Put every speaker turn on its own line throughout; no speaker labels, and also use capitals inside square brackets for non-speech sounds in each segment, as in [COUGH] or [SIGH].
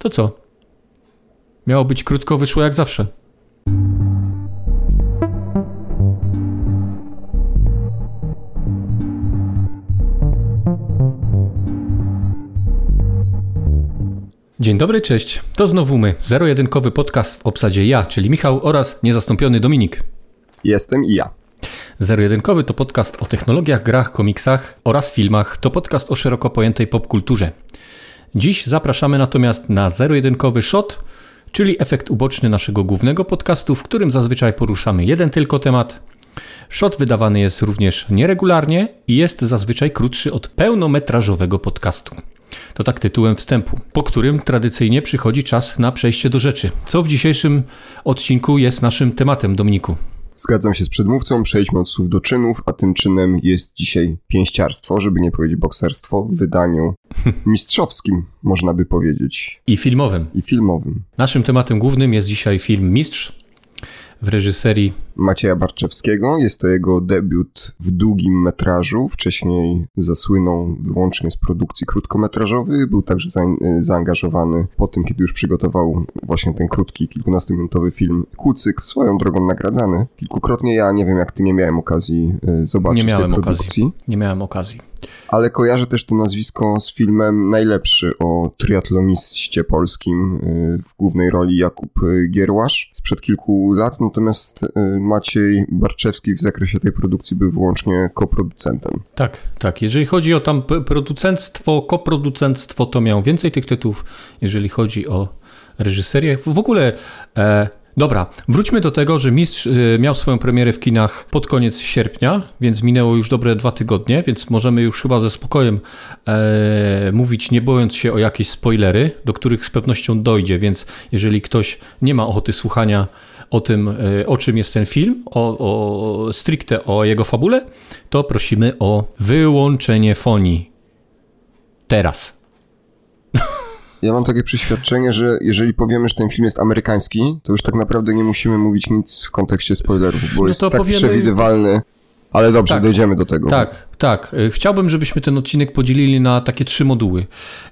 To co? Miało być krótko, wyszło jak zawsze. Dzień dobry, cześć. To znowu my, zero-jedynkowy podcast w obsadzie ja, czyli Michał oraz niezastąpiony Dominik.
Jestem i ja.
Zero-jedynkowy to podcast o technologiach, grach, komiksach oraz filmach. To podcast o szeroko pojętej popkulturze. Dziś zapraszamy natomiast na zero-jedynkowy shot, czyli efekt uboczny naszego głównego podcastu, w którym zazwyczaj poruszamy jeden tylko temat. Shot wydawany jest również nieregularnie i jest zazwyczaj krótszy od pełnometrażowego podcastu. To tak tytułem wstępu, po którym tradycyjnie przychodzi czas na przejście do rzeczy. Co w dzisiejszym odcinku jest naszym tematem, Dominiku?
Zgadzam się z przedmówcą, przejdźmy od słów do czynów, a tym czynem jest dzisiaj pięściarstwo, żeby nie powiedzieć bokserstwo, w wydaniu mistrzowskim, można by powiedzieć.
I filmowym.
I filmowym.
Naszym tematem głównym jest dzisiaj film Mistrz w reżyserii
Macieja Barczewskiego. Jest to jego debiut w długim metrażu. Wcześniej zasłynął wyłącznie z produkcji krótkometrażowych. Był także za, zaangażowany po tym, kiedy już przygotował właśnie ten krótki, kilkunastominutowy film Kucyk, swoją drogą nagradzany. Kilkukrotnie ja nie wiem, jak ty nie miałem okazji y, zobaczyć
nie miałem
tej produkcji.
Okazji. Nie miałem okazji.
Ale kojarzę też to nazwisko z filmem najlepszy o triatloniście polskim y, w głównej roli Jakub Gierłasz sprzed kilku lat, natomiast y, Maciej Barczewski w zakresie tej produkcji był wyłącznie koproducentem.
Tak, tak. Jeżeli chodzi o tam producentstwo, koproducentstwo, to miał więcej tych tytułów. Jeżeli chodzi o reżyserię, w ogóle e, Dobra, wróćmy do tego, że Mistrz y, miał swoją premierę w kinach pod koniec sierpnia, więc minęło już dobre dwa tygodnie, więc możemy już chyba ze spokojem e, mówić, nie bojąc się o jakieś spoilery, do których z pewnością dojdzie, więc jeżeli ktoś nie ma ochoty słuchania o tym, e, o czym jest ten film, o, o stricte o jego fabule, to prosimy o wyłączenie fonii. Teraz.
Ja mam takie przeświadczenie, że jeżeli powiemy, że ten film jest amerykański, to już tak naprawdę nie musimy mówić nic w kontekście spoilerów, bo no jest tak powiemy... przewidywalny. Ale dobrze, tak, dojdziemy do tego.
Tak, tak. E, chciałbym, żebyśmy ten odcinek podzielili na takie trzy moduły.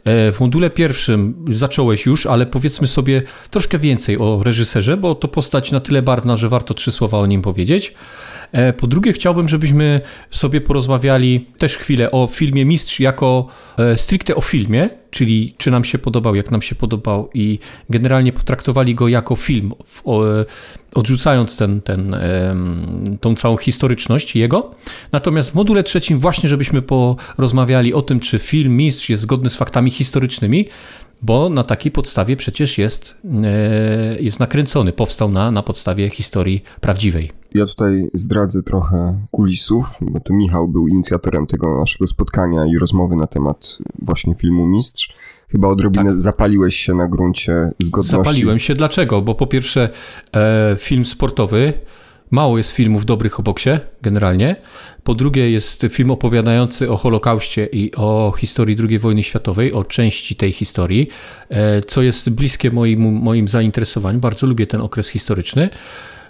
E, w module pierwszym zacząłeś już, ale powiedzmy sobie troszkę więcej o reżyserze, bo to postać na tyle barwna, że warto trzy słowa o nim powiedzieć. E, po drugie, chciałbym, żebyśmy sobie porozmawiali też chwilę o filmie Mistrz jako stricte o filmie, czyli czy nam się podobał, jak nam się podobał i generalnie potraktowali go jako film, odrzucając ten, ten, tą całą historyczność jego. Natomiast w module trzecim właśnie, żebyśmy porozmawiali o tym, czy film Mistrz jest zgodny z faktami historycznymi, bo na takiej podstawie przecież jest, e, jest nakręcony, powstał na, na podstawie historii prawdziwej.
Ja tutaj zdradzę trochę kulisów, bo to Michał był inicjatorem tego naszego spotkania i rozmowy na temat właśnie filmu Mistrz. Chyba odrobinę tak. zapaliłeś się na gruncie zgodności.
Zapaliłem się. Dlaczego? Bo po pierwsze e, film sportowy, mało jest filmów dobrych o boksie generalnie. Po drugie jest film opowiadający o Holokauście i o historii II wojny światowej, o części tej historii, e, co jest bliskie moim, moim zainteresowaniu. Bardzo lubię ten okres historyczny.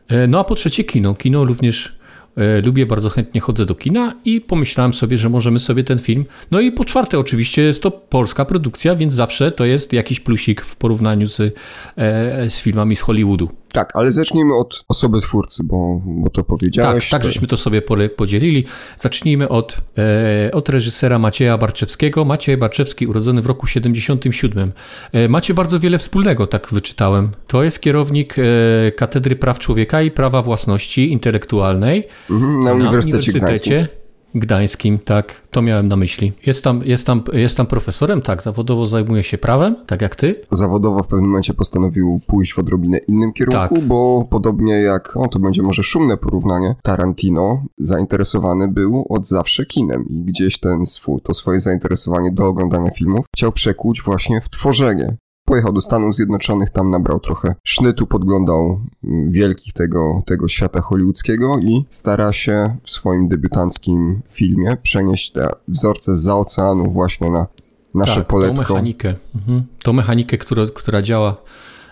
E, no a po trzecie kino. Kino również e, lubię, bardzo chętnie chodzę do kina i pomyślałem sobie, że możemy sobie ten film. No i po czwarte, oczywiście jest to polska produkcja, więc zawsze to jest jakiś plusik w porównaniu z, e, z filmami z Hollywoodu.
Tak, ale zacznijmy od osoby twórcy, bo, bo to powiedziałeś.
Tak, tak, żeśmy to sobie podzielili. Zacznijmy od, e, od reżysera Macieja Barczewskiego. Maciej Barczewski, urodzony w roku 77. E, macie bardzo wiele wspólnego, tak wyczytałem. To jest kierownik e, Katedry Praw Człowieka i Prawa Własności Intelektualnej
mhm, na, Uniwersytecie, na Uniwersytecie
Gdańskim, tak, to miałem na myśli. Jest tam, jest, tam, jest tam profesorem, tak, zawodowo zajmuje się prawem, tak jak ty.
Zawodowo w pewnym momencie postanowił pójść w odrobinę innym kierunku, tak. bo podobnie jak, o to będzie może szumne porównanie, Tarantino zainteresowany był od zawsze kinem i gdzieś ten swój, to swoje zainteresowanie do oglądania filmów chciał przekuć właśnie w tworzenie. Pojechał do Stanów Zjednoczonych, tam nabrał trochę sznytu, podglądał mm, wielkich tego, tego świata hollywoodzkiego i stara się w swoim debiutanckim filmie przenieść te wzorce z oceanu właśnie na nasze tak, poletko.
Tą mechanikę, mhm. tą mechanikę, która, która działa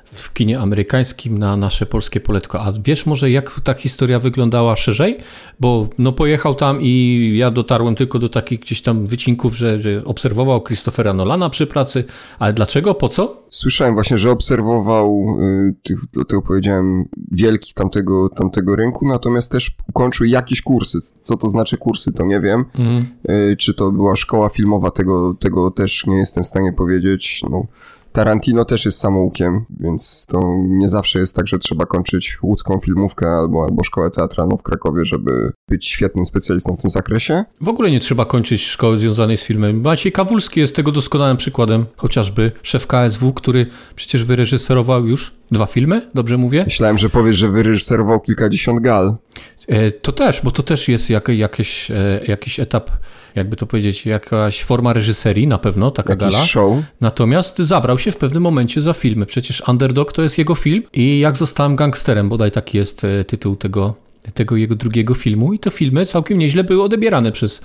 w kinie amerykańskim na nasze polskie poletko. A wiesz może, jak ta historia wyglądała szerzej? Bo no pojechał tam i ja dotarłem tylko do takich gdzieś tam wycinków, że, że obserwował Christophera Nolana przy pracy, ale dlaczego? Po co?
Słyszałem właśnie, że obserwował, y, tych, dlatego powiedziałem, wielkich tamtego, tamtego rynku, natomiast też ukończył jakieś kursy. Co to znaczy kursy, to nie wiem. Mhm. Y, czy to była szkoła filmowa, tego, tego też nie jestem w stanie powiedzieć. No, Tarantino też jest samoukiem, więc to nie zawsze jest tak, że trzeba kończyć łódzką filmówkę albo, albo szkołę teatralną w Krakowie, żeby być świetnym specjalistą w tym zakresie.
W ogóle nie trzeba kończyć szkoły związanej z filmem. Maciej Kawulski jest tego doskonałym przykładem, chociażby szef KSW, który przecież wyreżyserował już dwa filmy, dobrze mówię?
Myślałem, że powiesz, że wyreżyserował kilkadziesiąt gal.
E, to też, bo to też jest jak, jakiś, e, jakiś etap jakby to powiedzieć, jakaś forma reżyserii na pewno, taka Jakiś gala.
show.
Natomiast zabrał się w pewnym momencie za filmy. Przecież Underdog to jest jego film i Jak zostałem gangsterem, bodaj taki jest e, tytuł tego, tego jego drugiego filmu i te filmy całkiem nieźle były odebierane przez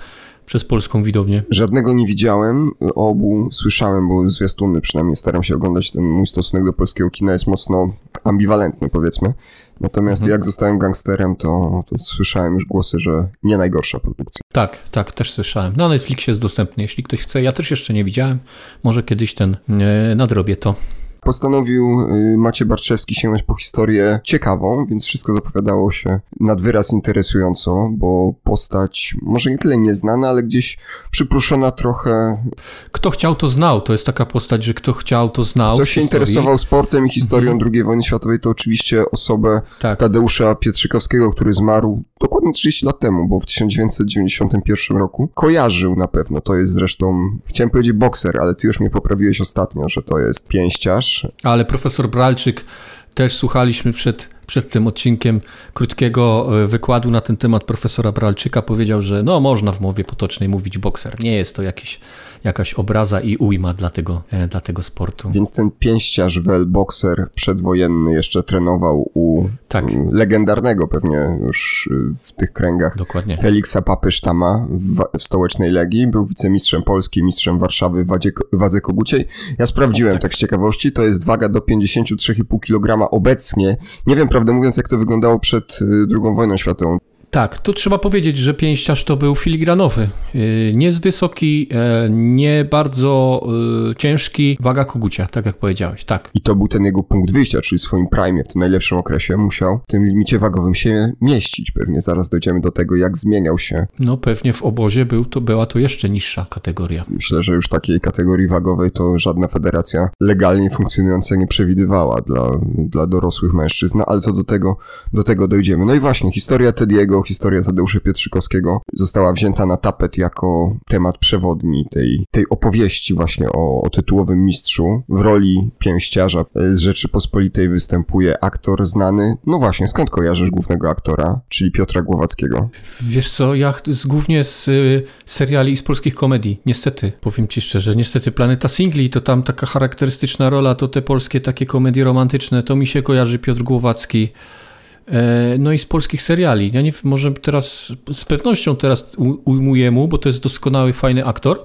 przez polską widownię?
Żadnego nie widziałem, obu słyszałem, bo zwiastuny przynajmniej staram się oglądać. Ten mój stosunek do polskiego kina jest mocno ambiwalentny, powiedzmy. Natomiast mhm. jak zostałem gangsterem, to, to słyszałem już głosy, że nie najgorsza produkcja.
Tak, tak, też słyszałem. Na Netflixie jest dostępny, jeśli ktoś chce. Ja też jeszcze nie widziałem. Może kiedyś ten e, nadrobię to
postanowił y, Macie Barczewski sięgnąć po historię ciekawą, więc wszystko zapowiadało się nad wyraz interesująco, bo postać może nie tyle nieznana, ale gdzieś przypruszona trochę.
Kto chciał, to znał. To jest taka postać, że kto chciał, to znał.
Kto się interesował sportem i historią mhm. II wojny światowej, to oczywiście osobę tak. Tadeusza Pietrzykowskiego, który zmarł dokładnie 30 lat temu, bo w 1991 roku. Kojarzył na pewno. To jest zresztą, chciałem powiedzieć bokser, ale ty już mnie poprawiłeś ostatnio, że to jest pięściarz
ale profesor Bralczyk też słuchaliśmy przed, przed tym odcinkiem krótkiego e, wykładu na ten temat profesora Bralczyka. Powiedział, że no można w mowie potocznej mówić bokser. Nie jest to jakiś jakaś obraza i ujma dla tego, e, dla tego sportu.
Więc ten pięściarz Wel Boxer przedwojenny jeszcze trenował u tak. legendarnego pewnie już y, w tych kręgach
Dokładnie.
Feliksa Papysztama w, w stołecznej Legii. Był wicemistrzem Polski, mistrzem Warszawy w wadzie, wadze koguciej. Ja sprawdziłem tak. tak z ciekawości, to jest waga do 53,5 kg obecnie. Nie wiem, prawdę mówiąc, jak to wyglądało przed II y, wojną światową.
Tak, tu trzeba powiedzieć, że pięściarz to był filigranowy. Y, nie z wysoki, e, nie bardzo y, ciężki, waga kogucia, tak jak powiedziałeś, tak.
I to był ten jego punkt wyjścia, czyli w swoim prime, w tym najlepszym okresie musiał w tym limicie wagowym się mieścić. Pewnie zaraz dojdziemy do tego, jak zmieniał się.
No pewnie w obozie był to, była to jeszcze niższa kategoria.
Myślę, że już takiej kategorii wagowej to żadna federacja legalnie funkcjonująca nie przewidywała dla, dla dorosłych mężczyzn, no, ale to do tego, do tego dojdziemy. No i właśnie, historia Tediego historia Tadeusza Pietrzykowskiego została wzięta na tapet jako temat przewodni tej, tej opowieści właśnie o, o tytułowym mistrzu. W roli pięściarza z Rzeczypospolitej występuje aktor znany. No właśnie, skąd kojarzysz głównego aktora, czyli Piotra Głowackiego?
Wiesz co, ja z, głównie z y, seriali i z polskich komedii. Niestety, powiem ci szczerze, niestety Planeta Singli to tam taka charakterystyczna rola, to te polskie takie komedie romantyczne, to mi się kojarzy Piotr Głowacki. E, no i z polskich seriali. Ja nie wiem, może teraz z pewnością teraz ujmuję mu, bo to jest doskonały, fajny aktor,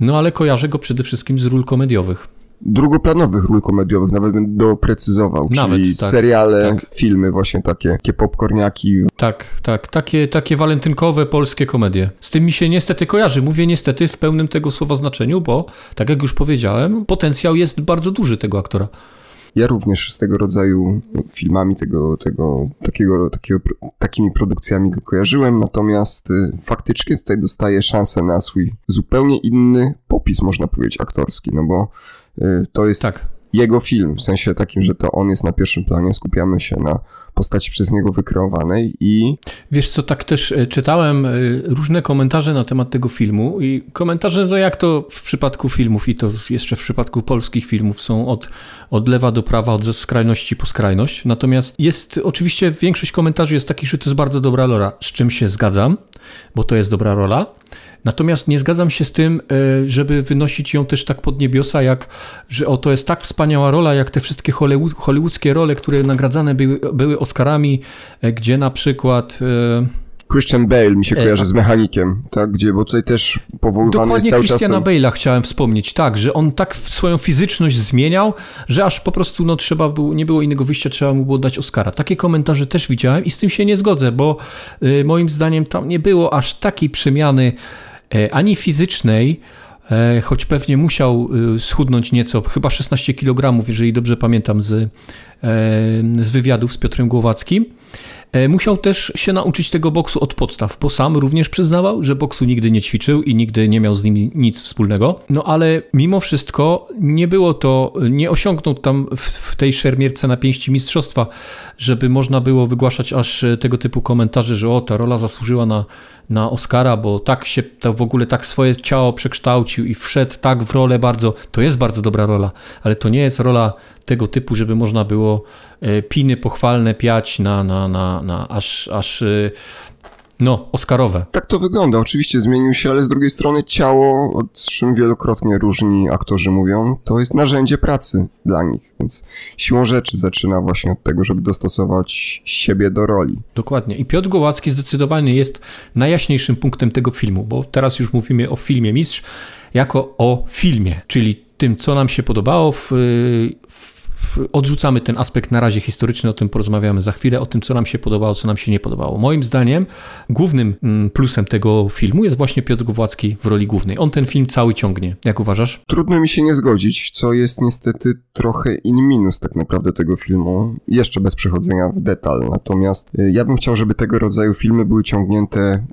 no ale kojarzę go przede wszystkim z ról komediowych.
Drugoplanowych ról komediowych, nawet bym doprecyzował, nawet, czyli tak, seriale, tak. filmy właśnie takie, takie popcorniaki.
Tak, tak, takie, takie walentynkowe polskie komedie. Z tym mi się niestety kojarzy. Mówię niestety w pełnym tego słowa znaczeniu, bo tak jak już powiedziałem, potencjał jest bardzo duży tego aktora.
Ja również z tego rodzaju filmami, tego, tego, takiego, takiego, takimi produkcjami go kojarzyłem, natomiast y, faktycznie tutaj dostaje szansę na swój zupełnie inny popis, można powiedzieć, aktorski, no bo y, to jest tak jego film, w sensie takim, że to on jest na pierwszym planie, skupiamy się na postaci przez niego wykreowanej i...
Wiesz co, tak też e, czytałem e, różne komentarze na temat tego filmu i komentarze, no jak to w przypadku filmów i to jeszcze w przypadku polskich filmów są od, od lewa do prawa, od skrajności po skrajność, natomiast jest oczywiście większość komentarzy jest takich, że to jest bardzo dobra rola, z czym się zgadzam, bo to jest dobra rola, Natomiast nie zgadzam się z tym, e, żeby wynosić ją też tak pod niebiosa, jak że oto jest tak wspaniała rola, jak te wszystkie Hollywood, hollywoodzkie role, które nagradzane były, były Oscarami, e, gdzie na przykład. E,
Christian Bale mi się kojarzy z mechanikiem, tak, gdzie, bo tutaj też powoływany
Dokładnie
jest cały
Christiana
czas...
Bale'a chciałem wspomnieć, tak, że on tak swoją fizyczność zmieniał, że aż po prostu no, trzeba było, nie było innego wyjścia, trzeba mu było dać Oscara. Takie komentarze też widziałem i z tym się nie zgodzę, bo y, moim zdaniem tam nie było aż takiej przemiany ani fizycznej, y, choć pewnie musiał y, schudnąć nieco, chyba 16 kg, jeżeli dobrze pamiętam z, z wywiadów z Piotrem Głowackim. E, musiał też się nauczyć tego boksu od podstaw, bo sam również przyznawał, że boksu nigdy nie ćwiczył i nigdy nie miał z nim nic wspólnego. No ale mimo wszystko nie było to, nie osiągnął tam w, tej szermierce na pięści mistrzostwa, żeby można było wygłaszać aż tego typu komentarze, że o, ta rola zasłużyła na, na Oscara, bo tak się to w ogóle tak swoje ciało przekształcił i wszedł tak w rolę bardzo, to jest bardzo dobra rola, ale to nie jest rola tego typu, żeby można było e, piny pochwalne piać na, na, na, na aż, aż e, no, Oscarowe.
Tak to wygląda. Oczywiście zmienił się, ale z drugiej strony ciało, o czym wielokrotnie różni aktorzy mówią, to jest narzędzie pracy dla nich, więc siłą rzeczy zaczyna właśnie od tego, żeby dostosować siebie do roli.
Dokładnie. I Piotr Gołacki zdecydowanie jest najjaśniejszym punktem tego filmu, bo teraz już mówimy o filmie Mistrz jako o filmie, czyli tym, co nam się podobało w, w odrzucamy ten aspekt na razie historyczny, o tym porozmawiamy za chwilę, o tym, co nam się podobało, co nam się nie podobało. Moim zdaniem głównym mm, plusem tego filmu jest właśnie Piotr Głowacki w roli głównej. On ten film cały ciągnie. Jak uważasz?
Trudno mi się nie zgodzić, co jest niestety trochę in minus tak naprawdę tego filmu, jeszcze bez przechodzenia w detal. Natomiast y, ja bym chciał, żeby tego rodzaju filmy były ciągnięte,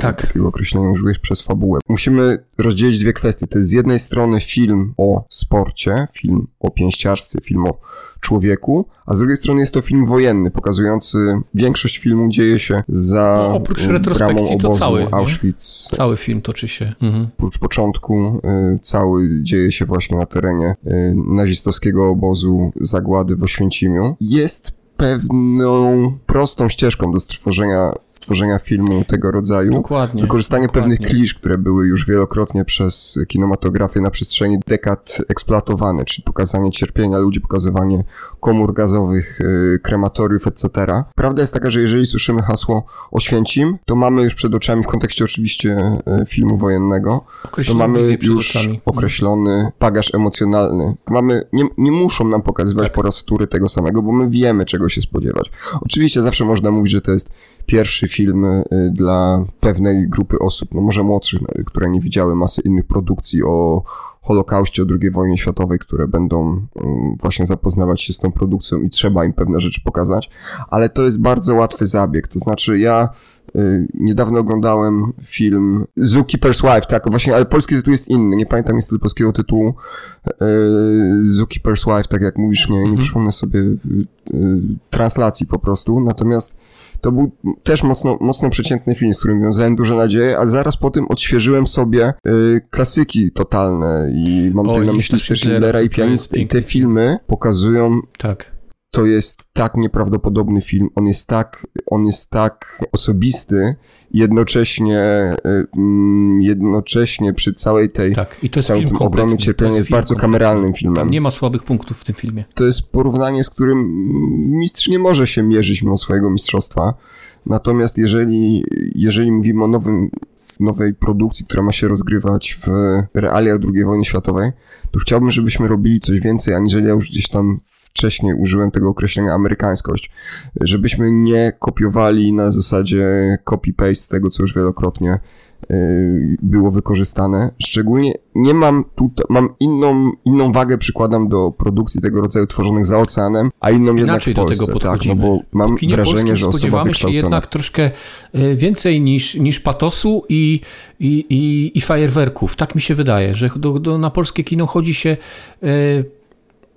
tak. takiego określenia użyłeś, przez fabułę. Musimy rozdzielić dwie kwestie. To jest z jednej strony film o sporcie, film o pięściarstwie, film o człowieku, a z drugiej strony jest to film wojenny, pokazujący większość filmu dzieje się za no,
oprócz retrospekcji to cały
Auschwitz.
Nie? Cały film toczy się. Mhm.
Oprócz początku y, cały dzieje się właśnie na terenie y, nazistowskiego obozu zagłady w Oświęcimiu. Jest pewną prostą ścieżką do stworzenia tworzenia filmu tego rodzaju.
Dokładnie.
Wykorzystanie
dokładnie.
pewnych klisz, które były już wielokrotnie przez kinematografię na przestrzeni dekad eksploatowane, czyli pokazanie cierpienia ludzi, pokazywanie komór gazowych, yy, krematoriów, etc. Prawda jest taka, że jeżeli słyszymy hasło Oświęcim, to mamy już przed oczami, w kontekście oczywiście yy, filmu wojennego, to mamy już określony bagaż emocjonalny. Mamy, nie, nie muszą nam pokazywać tak. po raz wtóry tego samego, bo my wiemy, czego się spodziewać. Oczywiście zawsze można mówić, że to jest pierwszy film y, dla pewnej grupy osób, no może młodszych, y, które nie widziały masy innych produkcji o Holokauście, o II wojnie światowej, które będą y, właśnie zapoznawać się z tą produkcją i trzeba im pewne rzeczy pokazać, ale to jest bardzo łatwy zabieg, to znaczy ja niedawno oglądałem film Zookeeper's Wife, tak, właśnie, ale polski tytuł jest inny, nie pamiętam niestety polskiego tytułu. Zookeeper's Wife, tak jak mówisz, nie, nie mhm. przypomnę sobie translacji po prostu, natomiast to był też mocno, mocno przeciętny film, z którym wiązałem duże nadzieje, a zaraz po tym odświeżyłem sobie y, klasyki totalne i mam tutaj na myśli też Schindlera i Pianisty. I te filmy pokazują
tak
to jest tak nieprawdopodobny film, on jest tak, on jest tak osobisty, jednocześnie, y, mm, jednocześnie przy całej tej,
tak. I to jest całym film tym ogromnym
cierpieniu jest, jest bardzo kameralnym filmem. Tam
nie ma słabych punktów w tym filmie.
To jest porównanie, z którym mistrz nie może się mierzyć mimo swojego mistrzostwa. Natomiast jeżeli, jeżeli mówimy o nowym nowej produkcji, która ma się rozgrywać w realiach II wojny światowej, to chciałbym, żebyśmy robili coś więcej, aniżeli ja już gdzieś tam wcześniej użyłem tego określenia amerykańskość, żebyśmy nie kopiowali na zasadzie copy-paste tego, co już wielokrotnie y, było wykorzystane. Szczególnie nie mam tutaj, mam inną, inną wagę przykładam do produkcji tego rodzaju tworzonych za oceanem, a inną
Inaczej
jednak w
Polsce. do tego podchodzimy. Tak, no bo
mam
po
wrażenie, że osoba spodziewamy
się jednak troszkę y, więcej niż, niż patosu i, i, i, i fajerwerków. Tak mi się wydaje, że do, do, na polskie kino chodzi się y,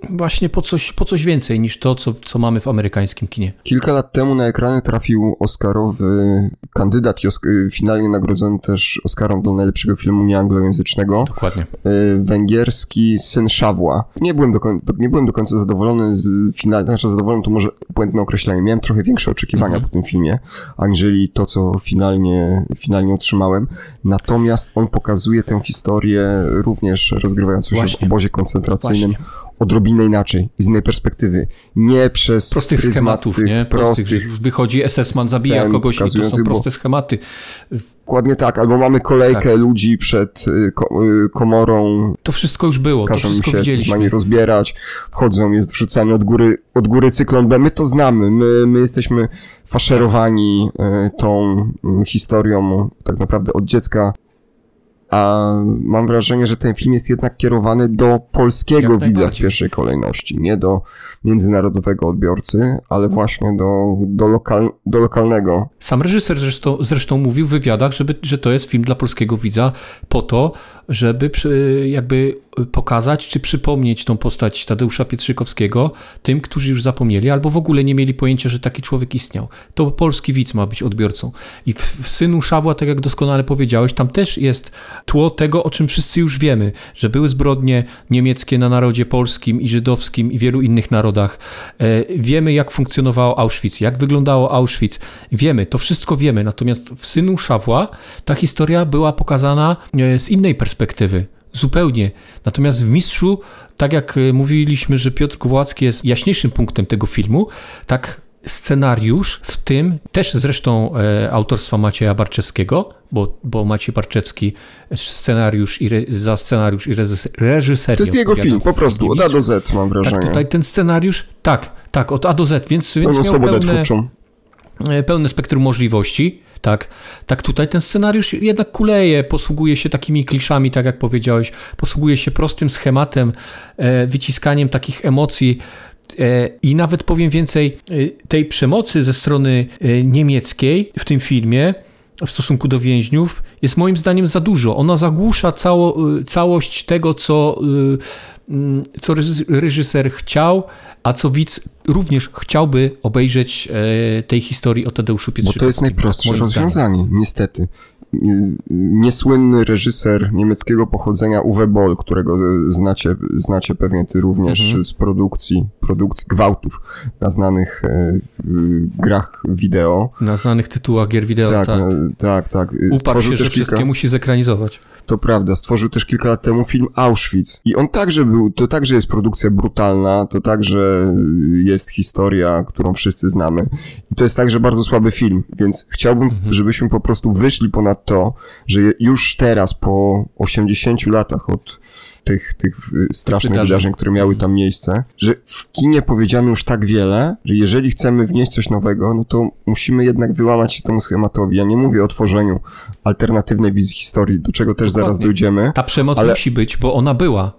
właśnie po coś, po coś więcej niż to, co, co mamy w amerykańskim kinie.
Kilka lat temu na ekrany trafił Oscarowy kandydat i finalnie nagrodzony też Oscarem do najlepszego filmu nieanglojęzycznego.
Dokładnie.
Y, węgierski Syn Szawła. Nie byłem do, końca, nie byłem do końca zadowolony z finału, znaczy zadowolony to może błędne określenie. Miałem trochę większe oczekiwania mhm. po tym filmie, aniżeli to, co finalnie, finalnie otrzymałem. Natomiast on pokazuje tę historię również rozgrywającą się Właśnie. w obozie koncentracyjnym. Właśnie odrobinę inaczej, z innej perspektywy. Nie przez
prostych schematów, nie? Prostych,
prostych
wychodzi SS-man, zabija kogoś i to są proste schematy.
Dokładnie tak, albo mamy kolejkę tak. ludzi przed y, y, komorą.
To wszystko już było,
Każą
to wszystko
się
widzieliśmy.
rozbierać, wchodzą, jest wrzucany od góry, od góry cyklon B. My to znamy, my, my jesteśmy faszerowani y, tą historią tak naprawdę od dziecka a mam wrażenie, że ten film jest jednak kierowany do polskiego widza w pierwszej kolejności, nie do międzynarodowego odbiorcy, ale właśnie do, do, lokal, do lokalnego.
Sam reżyser zresztą, zresztą mówił w wywiadach, żeby, że to jest film dla polskiego widza po to, żeby jakby pokazać czy przypomnieć tą postać Tadeusza Pietrzykowskiego tym, którzy już zapomnieli albo w ogóle nie mieli pojęcia, że taki człowiek istniał. To polski widz ma być odbiorcą. I w, w Synu Szawła, tak jak doskonale powiedziałeś, tam też jest tło tego, o czym wszyscy już wiemy, że były zbrodnie niemieckie na narodzie polskim i żydowskim i wielu innych narodach. E, wiemy, jak funkcjonowało Auschwitz, jak wyglądało Auschwitz. Wiemy, to wszystko wiemy. Natomiast w Synu Szawła ta historia była pokazana e, z innej perspektywy zupełnie. Natomiast w Mistrzu, tak jak e, mówiliśmy, że Piotr Kowalski jest jaśniejszym punktem tego filmu, tak scenariusz, w tym też zresztą e, autorstwa Macieja Barczewskiego, bo, bo Maciej Barczewski scenariusz i re, za scenariusz i reżyserię.
To jest jego film, po prostu, od A do Z mam wrażenie.
Tak, tutaj ten scenariusz, tak, tak, od A do Z, więc, więc miał pełne, e, pełne spektrum możliwości. Tak, tak tutaj ten scenariusz jednak kuleje, posługuje się takimi kliszami, tak jak powiedziałeś, posługuje się prostym schematem, e, wyciskaniem takich emocji. E, I nawet powiem więcej, e, tej przemocy ze strony niemieckiej w tym filmie w stosunku do więźniów jest moim zdaniem za dużo. Ona zagłusza cało, całość tego, co, mm, co reżyser chciał, a co widz również chciałby obejrzeć e, tej historii o Tadeuszu Pietrzykowskim.
Bo to jest najprostsze rozwiązanie, zdaniem. niestety. Niesłynny reżyser niemieckiego pochodzenia Uwe Boll, którego znacie, znacie pewnie ty również mhm. z produkcji, produkcji gwałtów na znanych e, grach wideo.
Na znanych tytułach gier wideo, tak. Tak,
tak. tak.
Uparł się, że kilka... wszystkie musi zekranizować
to prawda, stworzył też kilka lat temu film Auschwitz. I on także był, to także jest produkcja brutalna, to także jest historia, którą wszyscy znamy. I to jest także bardzo słaby film, więc chciałbym, mhm. żebyśmy po prostu wyszli ponad to, że już teraz, po 80 latach od tych, tych strasznych wydarzeń. wydarzeń, które miały tam miejsce, że w kinie powiedziano już tak wiele, że jeżeli chcemy wnieść coś nowego, no to musimy jednak wyłamać się temu schematowi. Ja nie mówię o tworzeniu alternatywnej wizji historii, do czego też Dokładnie. zaraz dojdziemy.
Ta przemoc ale... musi być, bo ona była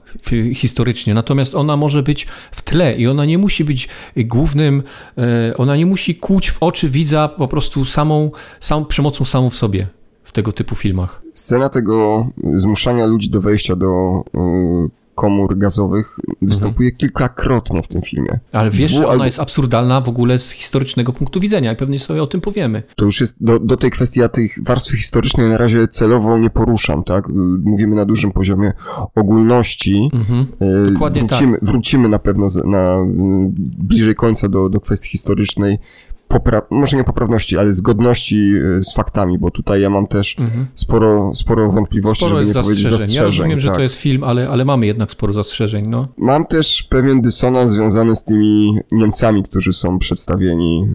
historycznie, natomiast ona może być w tle i ona nie musi być głównym, e, ona nie musi kłuć w oczy widza po prostu samą, samą przemocą samą w sobie w tego typu filmach.
Scena tego zmuszania ludzi do wejścia do y, komór gazowych występuje mhm. kilkakrotnie w tym filmie.
Ale wiesz, Dwu, że ona albo... jest absurdalna w ogóle z historycznego punktu widzenia i pewnie sobie o tym powiemy.
To już jest, do, do tej kwestii ja tych warstwy historycznej na razie celowo nie poruszam, tak? Mówimy na dużym poziomie ogólności. Mhm. Y, Dokładnie wrócimy, tak. Wrócimy na pewno na, bliżej końca do, do kwestii historycznej popra- może nie poprawności, ale zgodności y, z faktami, bo tutaj ja mam też mhm. sporo, sporo wątpliwości,
sporo
żeby nie powiedzieć zastrzeżeń.
Ja rozumiem, tak. że to jest film, ale, ale mamy jednak sporo zastrzeżeń, no.
Mam też pewien dysonans związany z tymi Niemcami, którzy są przedstawieni y,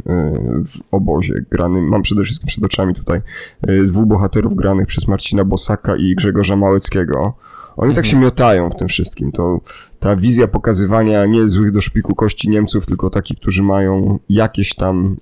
w obozie granym. Mam przede wszystkim przed oczami tutaj y, dwóch bohaterów granych przez Marcina Bosaka i Grzegorza Małeckiego. Oni mhm. tak się miotają w tym wszystkim. To ta wizja pokazywania nie złych do szpiku kości Niemców, tylko takich, którzy mają jakieś tam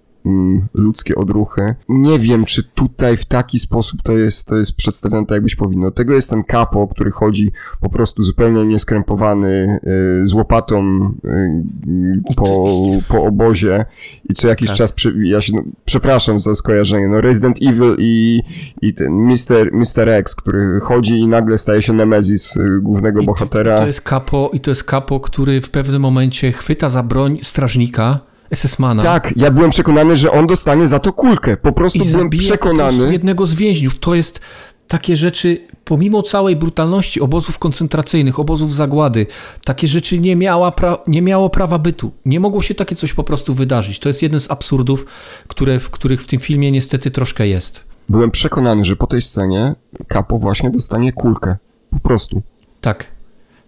ludzkie odruchy. Nie wiem, czy tutaj w taki sposób to jest, to jest przedstawione tak, jakbyś powinno. Tego jest ten kapo, który chodzi po prostu zupełnie nieskrępowany, y, z łopatą y, po, po obozie i co jakiś tak. czas, przy, ja się, no, przepraszam za skojarzenie, no Resident Evil i, i ten Mr. Mr. X, który chodzi i nagle staje się Nemezis y, głównego
I
bohatera.
To, to jest kapo, i to jest kapo, który w pewnym momencie chwyta za broń strażnika, SS-mana.
Tak, ja byłem przekonany, że on dostanie za to kulkę. Po prostu I byłem przekonany.
jednego z więźniów. To jest takie rzeczy, pomimo całej brutalności obozów koncentracyjnych, obozów zagłady, takie rzeczy nie, miała pra- nie miało prawa bytu. Nie mogło się takie coś po prostu wydarzyć. To jest jeden z absurdów, które, w których w tym filmie niestety troszkę jest.
Byłem przekonany, że po tej scenie Kapo właśnie dostanie kulkę. Po prostu.
Tak.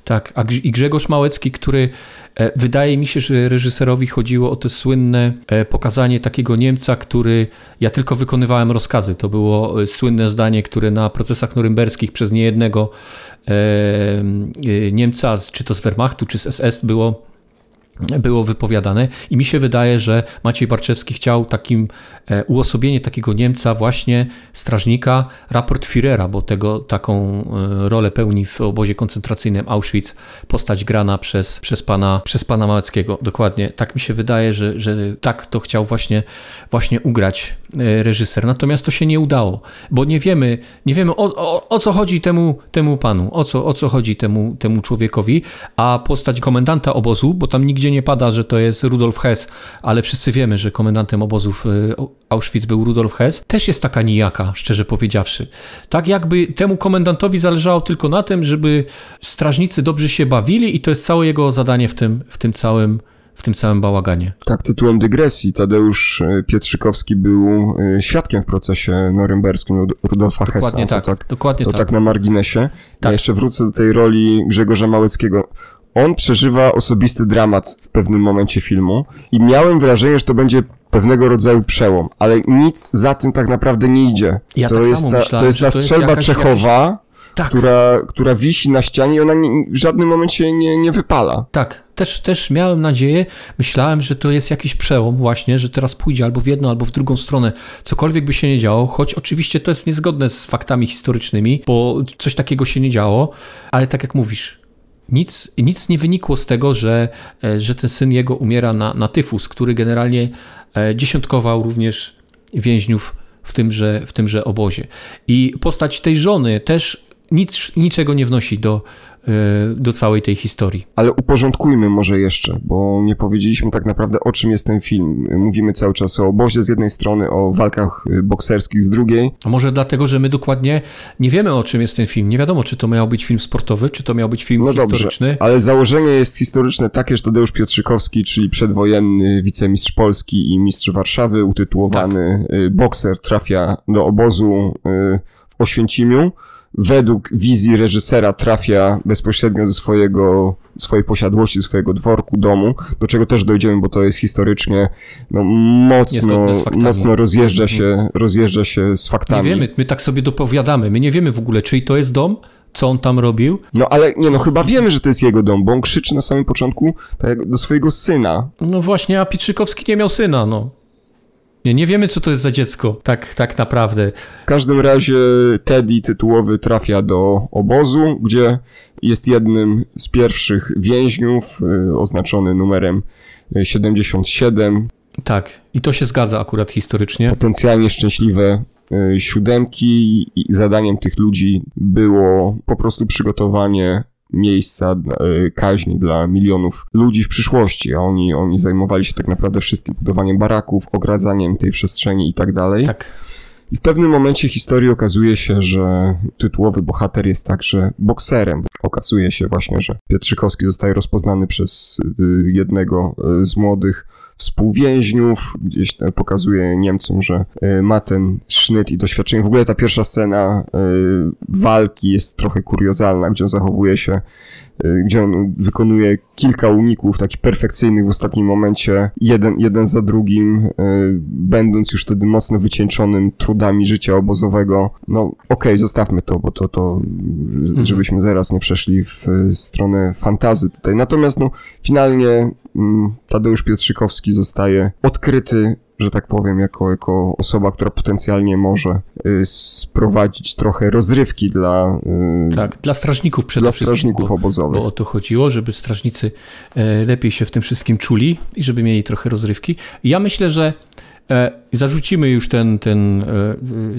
Tak, a i Grzegorz Małecki, który e, wydaje mi się, że reżyserowi chodziło o to słynne e, pokazanie takiego Niemca, który ja tylko wykonywałem rozkazy. To było e, słynne zdanie, które na procesach norymberskich przez niejednego Niemca, czy to z Wehrmachtu, czy z SS było było wypowiadane i mi się wydaje, że Maciej Barczewski chciał takim uosobienie takiego Niemca właśnie strażnika, raport Führera, bo tego taką e, rolę pełni w obozie koncentracyjnym Auschwitz postać grana przez, przez, pana, przez pana Małeckiego. Dokładnie, tak mi się wydaje, że, że tak to chciał właśnie, właśnie ugrać e, reżyser. Natomiast to się nie udało, bo nie wiemy, nie wiemy o, o, o co chodzi temu, temu panu, o co, o co chodzi temu, temu człowiekowi, a postać komendanta obozu, bo tam nigdzie nie pada, że to jest Rudolf Hess, ale wszyscy wiemy, że komendantem obozów Auschwitz był Rudolf Hess, też jest taka nijaka, szczerze powiedziawszy. Tak jakby temu komendantowi zależało tylko na tym, żeby strażnicy dobrze się bawili i to jest całe jego zadanie w tym, w tym całym w tym całym bałaganie.
Tak, tytułem dygresji Tadeusz y, Pietrzykowski był y, świadkiem w procesie norymberskim Rudolfa Hessa.
Dokładnie tak,
tak,
dokładnie
to
tak.
tak na marginesie. Tak. Ja jeszcze wrócę do tej roli Grzegorza Małeckiego on przeżywa osobisty dramat w pewnym momencie filmu i miałem wrażenie, że to będzie pewnego rodzaju przełom, ale nic za tym tak naprawdę nie idzie.
Ja
to,
tak
jest
ta,
myślałem, to jest ta strzelba jakaś, Czechowa, jakiś... tak. która, która wisi na ścianie i ona nie, w żadnym momencie nie, nie wypala.
Tak, też, też miałem nadzieję, myślałem, że to jest jakiś przełom właśnie, że teraz pójdzie albo w jedną, albo w drugą stronę, cokolwiek by się nie działo, choć oczywiście to jest niezgodne z faktami historycznymi, bo coś takiego się nie działo, ale tak jak mówisz, nic, nic nie wynikło z tego, że, e, że ten syn jego umiera na, na tyfus, który generalnie dziesiątkował również więźniów w tymże, w tymże obozie. I postać tej żony też nic, niczego nie wnosi do, Y, do całej tej historii.
Ale uporządkujmy może jeszcze, bo nie powiedzieliśmy tak naprawdę o czym jest ten film. Mówimy cały czas o obozie z jednej strony, o walkach y, bokserskich z drugiej.
A może dlatego, że my dokładnie nie wiemy o czym jest ten film. Nie wiadomo, czy to miał być film sportowy, czy to miał być film no historyczny.
Dobrze, ale założenie jest historyczne takie, że Tadeusz Piotrzykowski, czyli przedwojenny wicemistrz Polski i mistrz Warszawy, utytułowany tak. bokser, trafia do obozu w Oświęcimiu według wizji reżysera trafia bezpośrednio ze swojego, swojej posiadłości, swojego dworku, domu, do czego też dojdziemy, bo to jest historycznie no, mocno, mocno rozjeżdża się, mhm. rozjeżdża się z faktami.
Nie wiemy, my tak sobie dopowiadamy, my nie wiemy w ogóle, czyj to jest dom, co on tam robił.
No ale nie, no chyba wiemy, że to jest jego dom, bo on krzyczy na samym początku tak, do swojego syna.
No właśnie, a Pietrzykowski nie miał syna, no. Nie, nie wiemy, co to jest za dziecko, tak, tak naprawdę.
W każdym razie Teddy tytułowy trafia do obozu, gdzie jest jednym z pierwszych więźniów, y, oznaczony numerem 77.
Tak, i to się zgadza akurat historycznie.
Potencjalnie szczęśliwe y, siódemki i zadaniem tych ludzi było po prostu przygotowanie miejsca e, kaźni dla milionów ludzi w przyszłości, a oni, oni zajmowali się tak naprawdę wszystkim budowaniem baraków, ogradzaniem tej przestrzeni i tak dalej.
Tak.
I w pewnym momencie historii okazuje się, że tytułowy bohater jest także bokserem. Okazuje się właśnie, że Pietrzykowski zostaje rozpoznany przez y, jednego y, z młodych współwięźniów, gdzieś pokazuje Niemcom, że e, ma ten sznyt i doświadczenie. W ogóle ta pierwsza scena e, walki jest trochę kuriozalna, gdzie on zachowuje się, e, gdzie on wykonuje kilka uników takich perfekcyjnych w ostatnim momencie, jeden, jeden za drugim, będąc już wtedy mocno wycieńczonym trudami życia obozowego. No okej, okay, zostawmy to, bo to, to mhm. żebyśmy zaraz nie przeszli w stronę fantazy tutaj. Natomiast no, finalnie Tadeusz Pietrzykowski zostaje odkryty, że tak powiem, jako, jako osoba, która potencjalnie może y, sprowadzić trochę rozrywki dla...
Y, tak, dla strażników przede
dla
wszystkim.
Dla strażników bo, obozowych.
Bo o to chodziło, żeby strażnicy e, lepiej się w tym wszystkim czuli i żeby mieli trochę rozrywki. Ja myślę, że E, zarzucimy już ten, ten, e,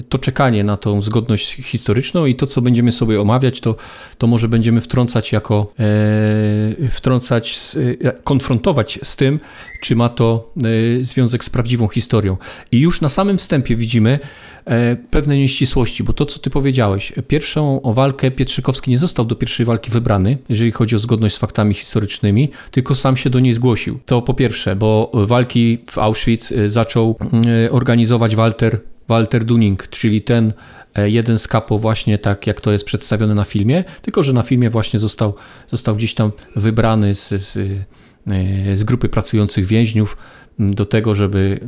to czekanie na tą zgodność historyczną i to, co będziemy sobie omawiać, to, to może będziemy wtrącać jako, e, wtrącać, konfrontować z tym, czy ma to związek z prawdziwą historią. I już na samym wstępie widzimy, E, pewne nieścisłości, bo to, co ty powiedziałeś, pierwszą walkę Pietrzykowski nie został do pierwszej walki wybrany, jeżeli chodzi o zgodność z faktami historycznymi, tylko sam się do niej zgłosił. To po pierwsze, bo walki w Auschwitz e, zaczął e, organizować Walter Walter Dunning, czyli ten e, jeden z kapo właśnie tak jak to jest przedstawione na filmie, tylko że na filmie właśnie został, został gdzieś tam wybrany z, z, z grupy pracujących więźniów do tego, żeby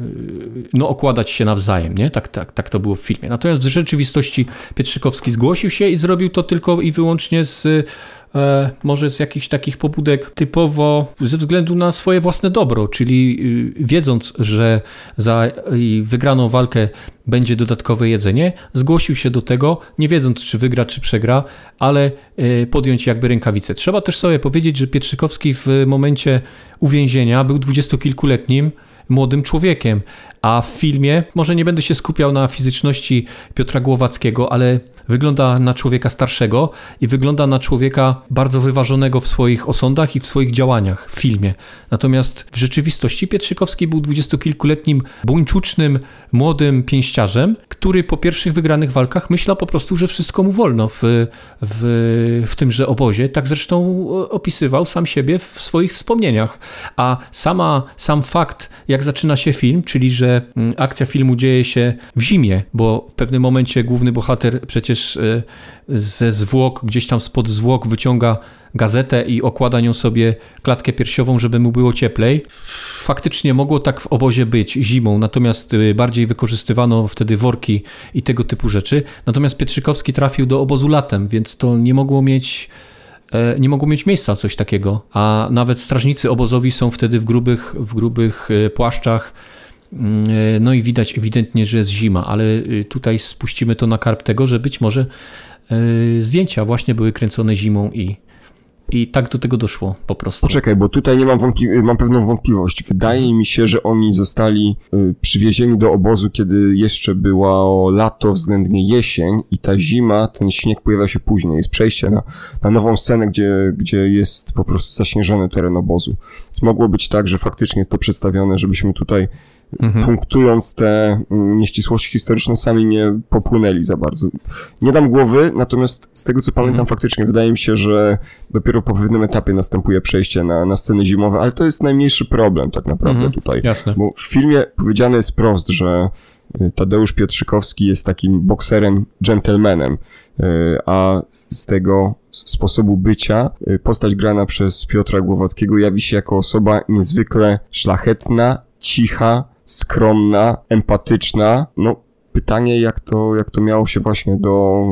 no, okładać się nawzajem, nie? Tak, tak, tak to było w filmie. Natomiast w rzeczywistości Pietrzykowski zgłosił się i zrobił to tylko i wyłącznie z E, może z jakichś takich pobudek typowo ze względu na swoje własne dobro, czyli y, wiedząc, że za wygraną walkę będzie dodatkowe jedzenie, zgłosił się do tego, nie wiedząc czy wygra, czy przegra, ale y, podjąć jakby rękawice. Trzeba też sobie powiedzieć, że Pietrzykowski w momencie uwięzienia był dwudziestokilkuletnim młodym człowiekiem, a w filmie, może nie będę się skupiał na fizyczności Piotra Głowackiego, ale wygląda na człowieka starszego i wygląda na człowieka bardzo wyważonego w swoich osądach i w swoich działaniach w filmie. Natomiast w rzeczywistości Pietrzykowski był dwudziestokilkuletnim, buńczucznym, młodym pięściarzem, który po pierwszych wygranych walkach myślał po prostu, że wszystko mu wolno w, w, w tymże obozie. Tak zresztą opisywał sam siebie w swoich wspomnieniach. A sama, sam fakt, jak zaczyna się film, czyli że mm, akcja filmu dzieje się w zimie, bo w pewnym momencie główny bohater przecież e, ze zwłok, gdzieś tam spod zwłok wyciąga gazetę i okłada nią sobie klatkę piersiową, żeby mu było cieplej. Faktycznie mogło tak w obozie być zimą, natomiast e, bardziej wykorzystywano wtedy worki i tego typu rzeczy. Natomiast Pietrzykowski trafił do obozu latem, więc to nie mogło mieć e, nie mogło mieć miejsca coś takiego, a nawet strażnicy obozowi są wtedy w grubych, w grubych płaszczach, Mm, e, no i widać ewidentnie, że jest zima, ale y, tutaj spuścimy to na karp tego, że być może e, zdjęcia właśnie były kręcone zimą i, i tak do tego doszło po prostu.
Poczekaj, bo tutaj nie mam, wątpli- mam pewną wątpliwość. Wydaje mi się, że oni zostali y, przywiezieni do obozu, kiedy jeszcze było lato, względnie jesień i ta zima, ten śnieg pojawia się później. Jest przejście na, na nową scenę, gdzie, gdzie jest po prostu zaśnieżony teren obozu. Więc mogło być tak, że faktycznie jest to przedstawione, żebyśmy tutaj mhm. punktując te mm, nieścisłości historyczne, sami nie popłynęli za bardzo. Nie dam głowy, natomiast z tego co pamiętam, mhm. faktycznie wydaje mi się, że dopiero po pewnym etapie następuje przejście na, na sceny zimowe, ale to jest najmniejszy problem tak naprawdę mhm. tutaj.
Jasne.
Bo w filmie powiedziane jest prost, że y, Tadeusz Pietrzykowski jest takim bokserem, gentlemanem, y, a z tego sposobu bycia y, postać grana przez Piotra Głowackiego jawi się jako osoba niezwykle szlachetna, cicha, skromna, empatyczna. No, pytanie, jak to, jak to miało się właśnie do,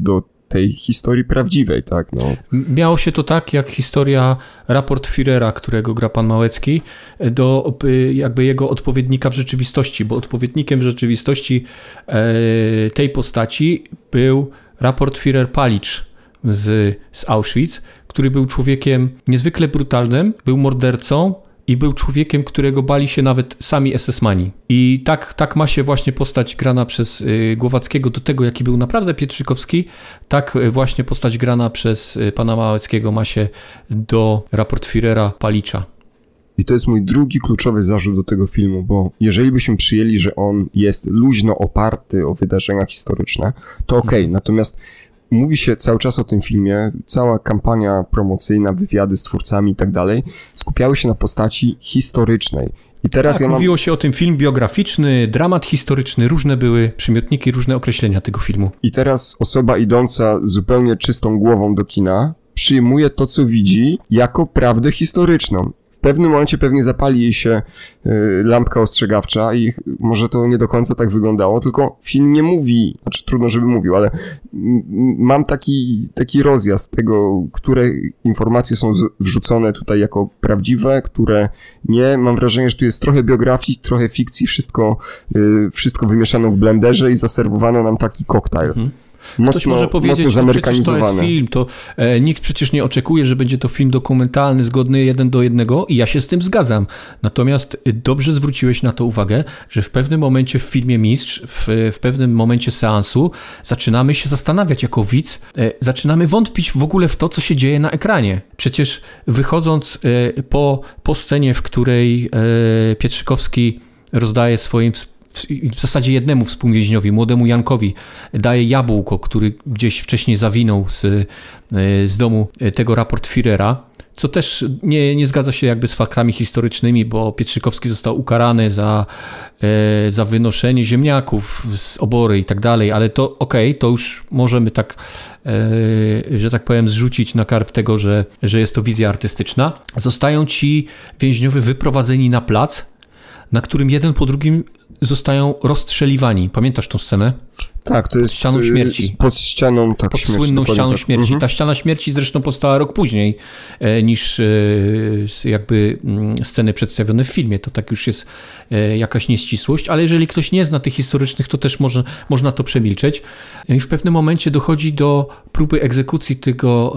do tej historii prawdziwej, tak? No.
Miało się to tak, jak historia raport Führera, którego gra pan Małecki, do jakby jego odpowiednika w rzeczywistości, bo odpowiednikiem w rzeczywistości e, tej postaci był raport Führer Palicz z, z Auschwitz, który był człowiekiem niezwykle brutalnym, był mordercą, i był człowiekiem, którego bali się nawet sami SS-mani. I tak, tak ma się właśnie postać grana przez y, Głowackiego do tego, jaki był naprawdę Pietrzykowski, tak y, właśnie postać grana przez y, pana Małeckiego ma się do raport Führera Palicza.
I to jest mój drugi kluczowy zarzut do tego filmu, bo jeżeli byśmy przyjęli, że on jest luźno oparty o wydarzenia historyczne, to okej, okay. mhm. natomiast mówi się cały czas o tym filmie, cała kampania promocyjna, wywiady z twórcami i tak dalej, skupiały się na postaci historycznej.
I teraz tak, ja mam... mówiło się o tym film biograficzny, dramat historyczny, różne były przymiotniki, różne określenia tego filmu.
I teraz osoba idąca zupełnie czystą głową do kina przyjmuje to, co widzi, jako prawdę historyczną pewnym momencie pewnie zapali jej się y, lampka ostrzegawcza i może to nie do końca tak wyglądało, tylko film nie mówi, znaczy trudno, żeby mówił, ale mam taki, taki rozjazd tego, które informacje są wrzucone tutaj jako prawdziwe, które nie. Mam wrażenie, że tu jest trochę biografii, trochę fikcji, wszystko, y, wszystko wymieszano w blenderze i zaserwowano nam taki koktajl. Mhm.
Mocno, Ktoś może powiedzieć, że no przecież to jest film, to e, nikt przecież nie oczekuje, że będzie to film dokumentalny, zgodny jeden do jednego i ja się z tym zgadzam. Natomiast e, dobrze zwróciłeś na to uwagę, że w pewnym momencie w filmie Mistrz, w, w pewnym momencie seansu zaczynamy się zastanawiać jako widz, e, zaczynamy wątpić w ogóle w to, co się dzieje na ekranie. Przecież wychodząc e, po, po scenie, w której e, Pietrzykowski rozdaje swoim wspólnikom w zasadzie jednemu współwięźniowi, młodemu Jankowi, daje jabłko, który gdzieś wcześniej zawinął z, e, z domu tego raport Führera, co też nie, nie zgadza się jakby z faktami historycznymi, bo Pietrzykowski został ukarany za, e, za wynoszenie ziemniaków z obory i tak dalej, ale to okej, okay, to już możemy tak, e, że tak powiem, zrzucić na karp tego, że, że jest to wizja artystyczna. Zostają ci więźniowie wyprowadzeni na plac, na którym jeden po drugim zostają rozstrzeliwani. Pamiętasz tą scenę?
Tak, to jest
pod ścianą y, śmierci.
Pod ścianą, tak,
pod śmierci, słynną ścianą tak. śmierci. Mhm. Ta ściana śmierci zresztą powstała rok później e, niż e, jakby mm, sceny przedstawione w filmie. To tak już jest e, jakaś nieścisłość, ale jeżeli ktoś nie zna tych historycznych, to też może, można to przemilczeć. I w pewnym momencie dochodzi do próby egzekucji tego,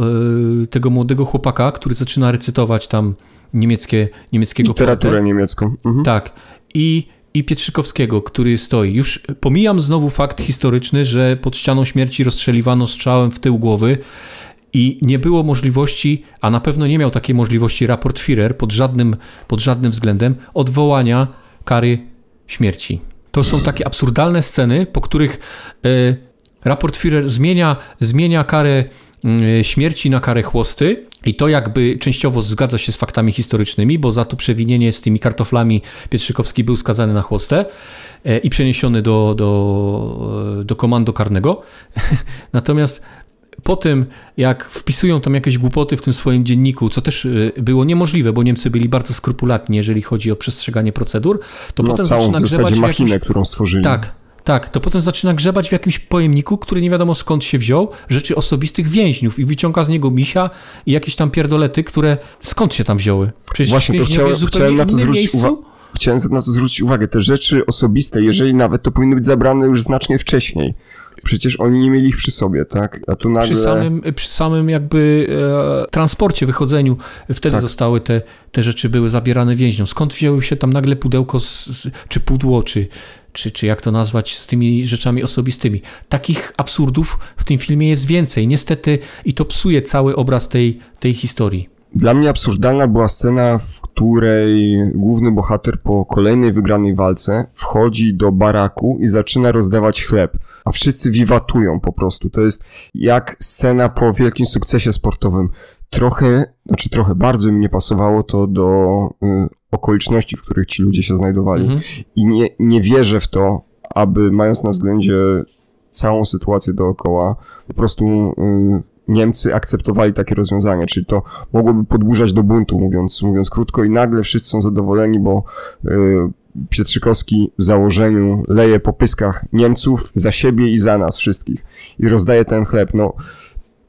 tego młodego chłopaka, który zaczyna recytować tam niemieckie, niemieckiego
Literaturę poetę. niemiecką.
Mhm. Tak. I i Pietrzykowskiego, który stoi. Już pomijam znowu fakt historyczny, że pod ścianą śmierci rozstrzeliwano strzałem w tył głowy i nie było możliwości, a na pewno nie miał takiej możliwości raport Führer pod żadnym, pod żadnym względem odwołania kary śmierci. To są takie absurdalne sceny, po których y, raport Führer zmienia, zmienia karę śmierci na karę chłosty i to jakby częściowo zgadza się z faktami historycznymi, bo za to przewinienie z tymi kartoflami Pietrzykowski był skazany na chłostę e, i przeniesiony do, do, do komando karnego. [LAUGHS] Natomiast po tym, jak wpisują tam jakieś głupoty w tym swoim dzienniku, co też e, było niemożliwe, bo Niemcy byli bardzo skrupulatni, jeżeli chodzi o przestrzeganie procedur, to
no,
potem
całą
zaczyna
w zasadzie machinę,
jakimś...
którą stworzyli.
Tak, tak, to potem zaczyna grzebać w jakimś pojemniku, który nie wiadomo skąd się wziął, rzeczy osobistych więźniów i wyciąga z niego misia i jakieś tam pierdolety, które skąd się tam wzięły?
Przecież Właśnie to chciałem, chciałem na to zwrócić uwagę. Chciałem na to zwrócić uwagę. Te rzeczy osobiste, jeżeli nawet, to powinny być zabrane już znacznie wcześniej. Przecież oni nie mieli ich przy sobie, tak? A tu nagle...
Przy samym, przy samym jakby e, transporcie, wychodzeniu, wtedy tak. zostały te, te rzeczy były zabierane więźniom. Skąd wzięły się tam nagle pudełko, z, czy pudło, czy, czy, czy jak to nazwać, z tymi rzeczami osobistymi. Takich absurdów w tym filmie jest więcej, niestety, i to psuje cały obraz tej, tej historii.
Dla mnie absurdalna była scena, w której główny bohater po kolejnej wygranej walce wchodzi do baraku i zaczyna rozdawać chleb, a wszyscy wiwatują po prostu. To jest jak scena po wielkim sukcesie sportowym. Trochę, znaczy trochę bardzo mi nie pasowało to do y, okoliczności, w których ci ludzie się znajdowali. Mhm. I nie, nie wierzę w to, aby mając na względzie całą sytuację dookoła, po prostu y, Niemcy akceptowali takie rozwiązanie, czyli to mogłoby podburzać do buntu, mówiąc, mówiąc krótko, i nagle wszyscy są zadowoleni, bo y, Pietrzykowski w założeniu leje po pyskach Niemców za siebie i za nas wszystkich i rozdaje ten chleb. No,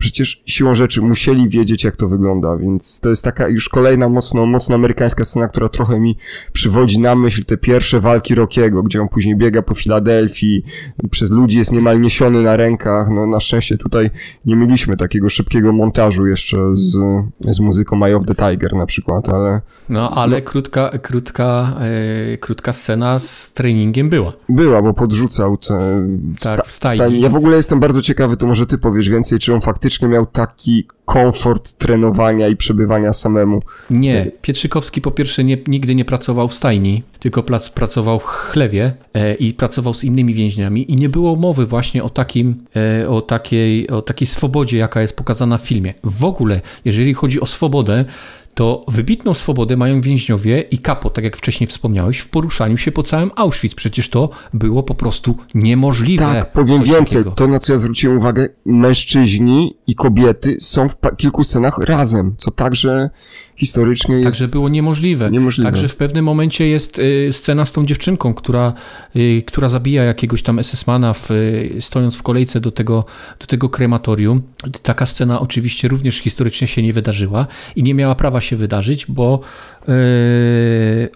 przecież siłą rzeczy musieli wiedzieć, jak to wygląda, więc to jest taka już kolejna mocno, mocno amerykańska scena, która trochę mi przywodzi na myśl te pierwsze walki Rockiego, gdzie on później biega po Filadelfii, przez ludzi jest niemal niesiony na rękach, no na szczęście tutaj nie mieliśmy takiego szybkiego montażu jeszcze z, z muzyką Eye of the Tiger na przykład, ale...
No, ale no, krótka, krótka, e, krótka scena z treningiem była.
Była, bo podrzucał te...
Tak, w stajni.
Ja w ogóle jestem bardzo ciekawy, to może ty powiesz więcej, czy on faktycznie faktycznie miał taki komfort trenowania i przebywania samemu.
Nie, Pietrzykowski po pierwsze nie, nigdy nie pracował w stajni, tylko plac, pracował w chlewie e, i pracował z innymi więźniami i nie było mowy właśnie o takim, e, o takiej, o takiej swobodzie, jaka jest pokazana w filmie. W ogóle, jeżeli chodzi o swobodę, to wybitną swobodę mają więźniowie i kapo, tak jak wcześniej wspomniałeś, w poruszaniu się po całym Auschwitz. Przecież to było po prostu niemożliwe.
Tak, powiem więcej. Takiego. To, na co ja zwróciłem uwagę, mężczyźni i kobiety są w kilku scenach razem, co także historycznie jest...
Także było niemożliwe.
niemożliwe.
Także w pewnym momencie jest y, scena z tą dziewczynką, która, y, która zabija jakiegoś tam SS-mana w, y, stojąc w kolejce do tego, do tego krematorium. Taka scena oczywiście również historycznie się nie wydarzyła i nie miała prawa się wydarzyć, bo yy,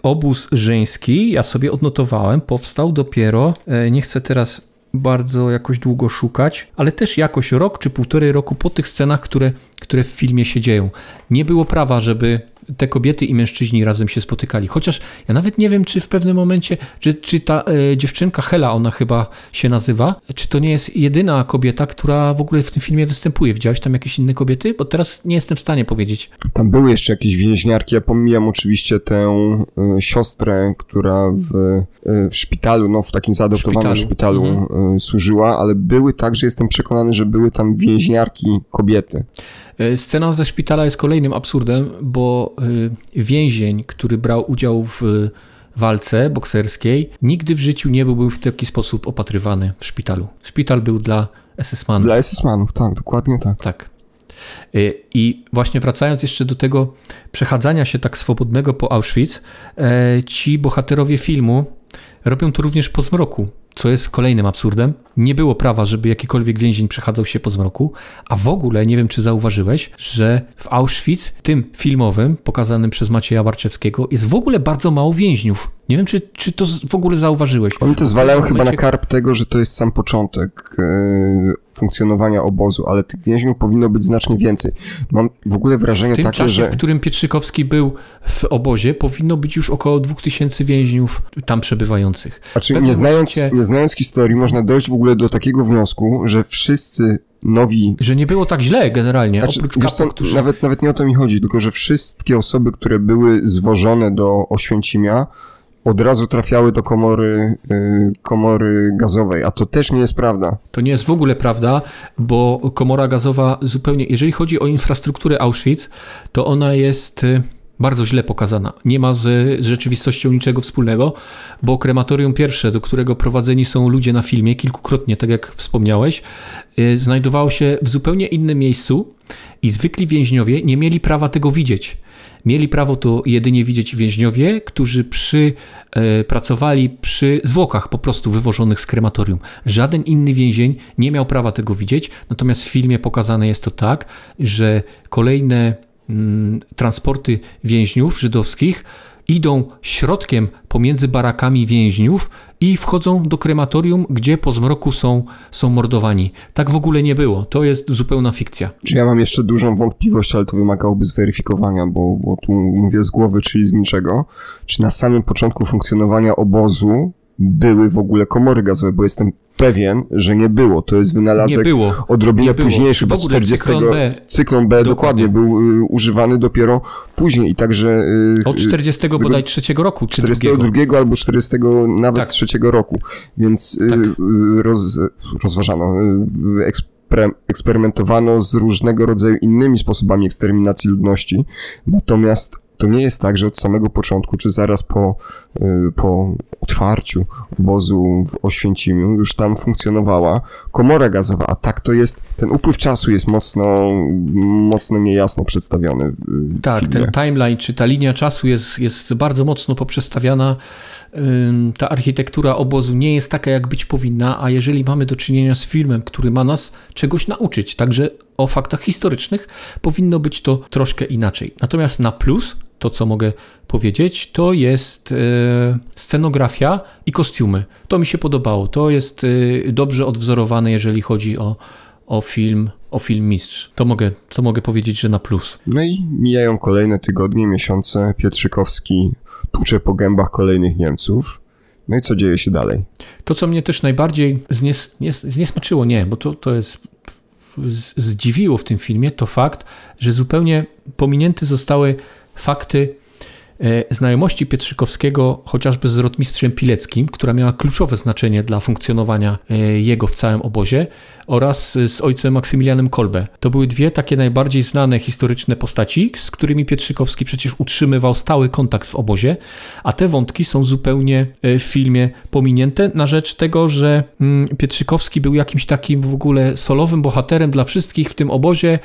obóz żeński, ja sobie odnotowałem, powstał dopiero, yy, nie chcę teraz bardzo jakoś długo szukać, ale też jakoś rok czy półtorej roku po tych scenach, które, które w filmie się dzieją. Nie było prawa, żeby te kobiety i mężczyźni razem się spotykali. Chociaż ja nawet nie wiem, czy w pewnym momencie, czy, czy ta e, dziewczynka Hela, ona chyba się nazywa, czy to nie jest jedyna kobieta, która w ogóle w tym filmie występuje. Widziałeś tam jakieś inne kobiety? Bo teraz nie jestem w stanie powiedzieć.
Tam były jeszcze jakieś więźniarki. Ja pomijam oczywiście tę y, siostrę, która w, y, w szpitalu, no w takim zaadoptowanym szpitalu, szpitalu mhm. y, służyła, ale były także, jestem przekonany, że były tam więźniarki kobiety.
E, scena ze szpitala jest kolejnym absurdem, bo e, więzień, który brał udział w walce bokserskiej, nigdy w życiu nie byłby w taki sposób opatrywany w szpitalu. Szpital był dla SS-manów.
Dla SS-manów, tak, dokładnie tak.
Tak. E, I właśnie wracając jeszcze do tego przechadzania się tak swobodnego po Auschwitz, ci bohaterowie filmu robią to również po zmroku co jest kolejnym absurdem. Nie było prawa, żeby jakikolwiek więzień przechadzał się po zmroku, a w ogóle nie wiem, czy zauważyłeś, że w Auschwitz, tym filmowym, pokazanym przez Macieja Warczewskiego, jest w ogóle bardzo mało więźniów. Nie wiem, czy, czy to w ogóle zauważyłeś.
Oni to zwalają chyba na karp tego, że to jest sam początek yy, funkcjonowania obozu, ale tych więźniów powinno być znacznie więcej. Mam w ogóle wrażenie
w tym
takie,
czasie,
że...
w którym Pietrzykowski był w obozie, powinno być już około 2000 więźniów tam przebywających.
Znaczy, nie znając, momencie... nie znając historii, można dojść w ogóle do takiego wniosku, że wszyscy nowi...
Że nie było tak źle generalnie, znaczy, oprócz co, którzy...
nawet, nawet nie o to mi chodzi, tylko że wszystkie osoby, które były zwożone do Oświęcimia, od razu trafiały do komory, y, komory gazowej, a to też nie jest prawda.
To nie jest w ogóle prawda, bo komora gazowa zupełnie, jeżeli chodzi o infrastrukturę Auschwitz, to ona jest y, bardzo źle pokazana. Nie ma z, rzeczywistością niczego wspólnego, bo krematorium pierwsze, do którego prowadzeni są ludzie na filmie, kilkukrotnie, tak jak wspomniałeś, y, znajdowało się w zupełnie innym miejscu i zwykli więźniowie nie mieli prawa tego widzieć. Mieli prawo to jedynie widzieć więźniowie, którzy przy, e, pracowali przy zwłokach po prostu wywożonych z krematorium. Żaden inny więzień nie miał prawa tego widzieć, natomiast w filmie pokazane jest to tak, że kolejne transporty więźniów żydowskich idą środkiem pomiędzy barakami więźniów i wchodzą do krematorium, gdzie po zmroku są, są mordowani. Tak w ogóle nie było. To jest zupełna fikcja.
Czy ja mam jeszcze dużą wątpliwość, ale to wymagałoby zweryfikowania, bo, bo tu mówię z głowy, czyli z niczego. Czy na samym początku funkcjonowania obozu były w ogóle komory gazowe, bo jestem pewien, że nie było. To jest wynalazek nie było. odrobinę nie późniejszy, bo 40 cyklon B, cyklon B dokładnie. był y, używany dopiero później i także...
Y, Od 40 y, bodaj trzeciego roku, czy
42 drugiego. albo 40 nawet tak. trzeciego roku, więc y, tak. Roz, rozważano, eksper eksperymentowano z różnego rodzaju innymi sposobami eksterminacji ludności, natomiast to nie jest tak, że od samego początku, czy zaraz po, y, po otwarciu obozu w Oświęcimiu już tam funkcjonowała komora gazowa, a tak to jest, ten upływ czasu jest mocno, mocno niejasno przedstawiony.
tak,
filmie.
ten timeline, czy ta linia czasu jest, jest bardzo mocno poprzestawiana. Ta architektura obozu nie jest taka, jak być powinna, a jeżeli mamy do czynienia z filmem, który ma nas czegoś nauczyć, także o faktach historycznych, powinno być to troszkę inaczej. Natomiast na plus to, co mogę powiedzieć, to jest e, scenografia i kostiumy. To mi się podobało. To jest e, dobrze odwzorowane, jeżeli chodzi o, o film, o film Mistrz. To mogę, to mogę powiedzieć, że na plus.
No i mijają kolejne tygodnie, miesiące. Pietrzykowski tłucze po gębach kolejnych Niemców. No i co dzieje się dalej?
To, co mnie też najbardziej znies, nie, zniesmaczyło, nie, bo to, to jest zdziwiło w tym filmie, to fakt, że zupełnie pominięte zostały fakty e, znajomości Pietrzykowskiego chociażby z rotmistrzem Pileckim, która miała kluczowe znaczenie dla funkcjonowania e, jego w całym obozie, oraz z ojcem Maksymilianem Kolbe. To były dwie takie najbardziej znane historyczne postaci, z którymi Pietrzykowski przecież utrzymywał stały kontakt w obozie, a te wątki są zupełnie e, w filmie pominięte na rzecz tego, że mm, Pietrzykowski był jakimś takim w ogóle solowym bohaterem dla wszystkich w tym obozie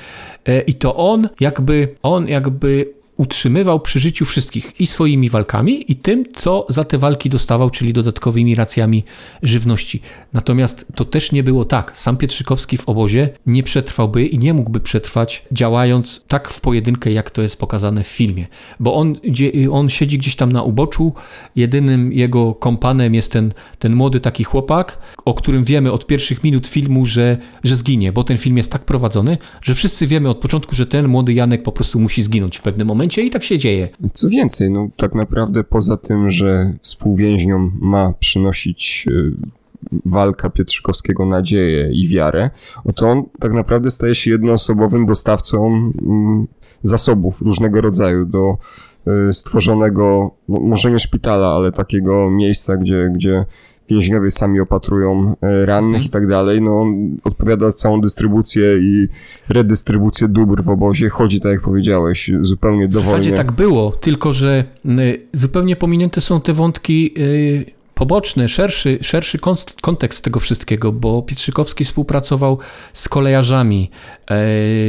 i to on jakby on jakby utrzymywał przy życiu wszystkich i swoimi walkami, i tym, co za te walki dostawał, czyli dodatkowymi racjami żywności. Natomiast to też nie było tak. Sam Pietrzykowski w obozie nie przetrwałby i nie mógłby przetrwać, działając tak w pojedynkę, jak to jest pokazane w filmie. Bo on, on siedzi gdzieś tam na uboczu, jedynym jego kompanem jest ten, ten młody taki chłopak, o którym wiemy od pierwszych minut filmu, że, że zginie, bo ten film jest tak prowadzony, że wszyscy wiemy od początku, że ten młody Janek po prostu musi zginąć w pewnym momencie ciągnięcie i tak się dzieje.
Co więcej, no tak naprawdę poza tym, że współwięźniom ma przynosić y, walka Pietrzykowskiego nadzieję i wiarę, oto on tak naprawdę staje się jednoosobowym dostawcą mm, zasobów różnego rodzaju do y, stworzonego, no, może nie szpitala, ale takiego miejsca, gdzie, gdzie więźniowie sami opatrują e, rannych mhm. i tak dalej, no on odpowiada za całą dystrybucję i redystrybucję dóbr w obozie, chodzi tak jak powiedziałeś, zupełnie dowolnie. W
zasadzie tak było, tylko że zupełnie pominięte są te wątki y, poboczny, szerszy, szerszy kontekst tego wszystkiego, bo Pietrzykowski współpracował z kolejarzami, e,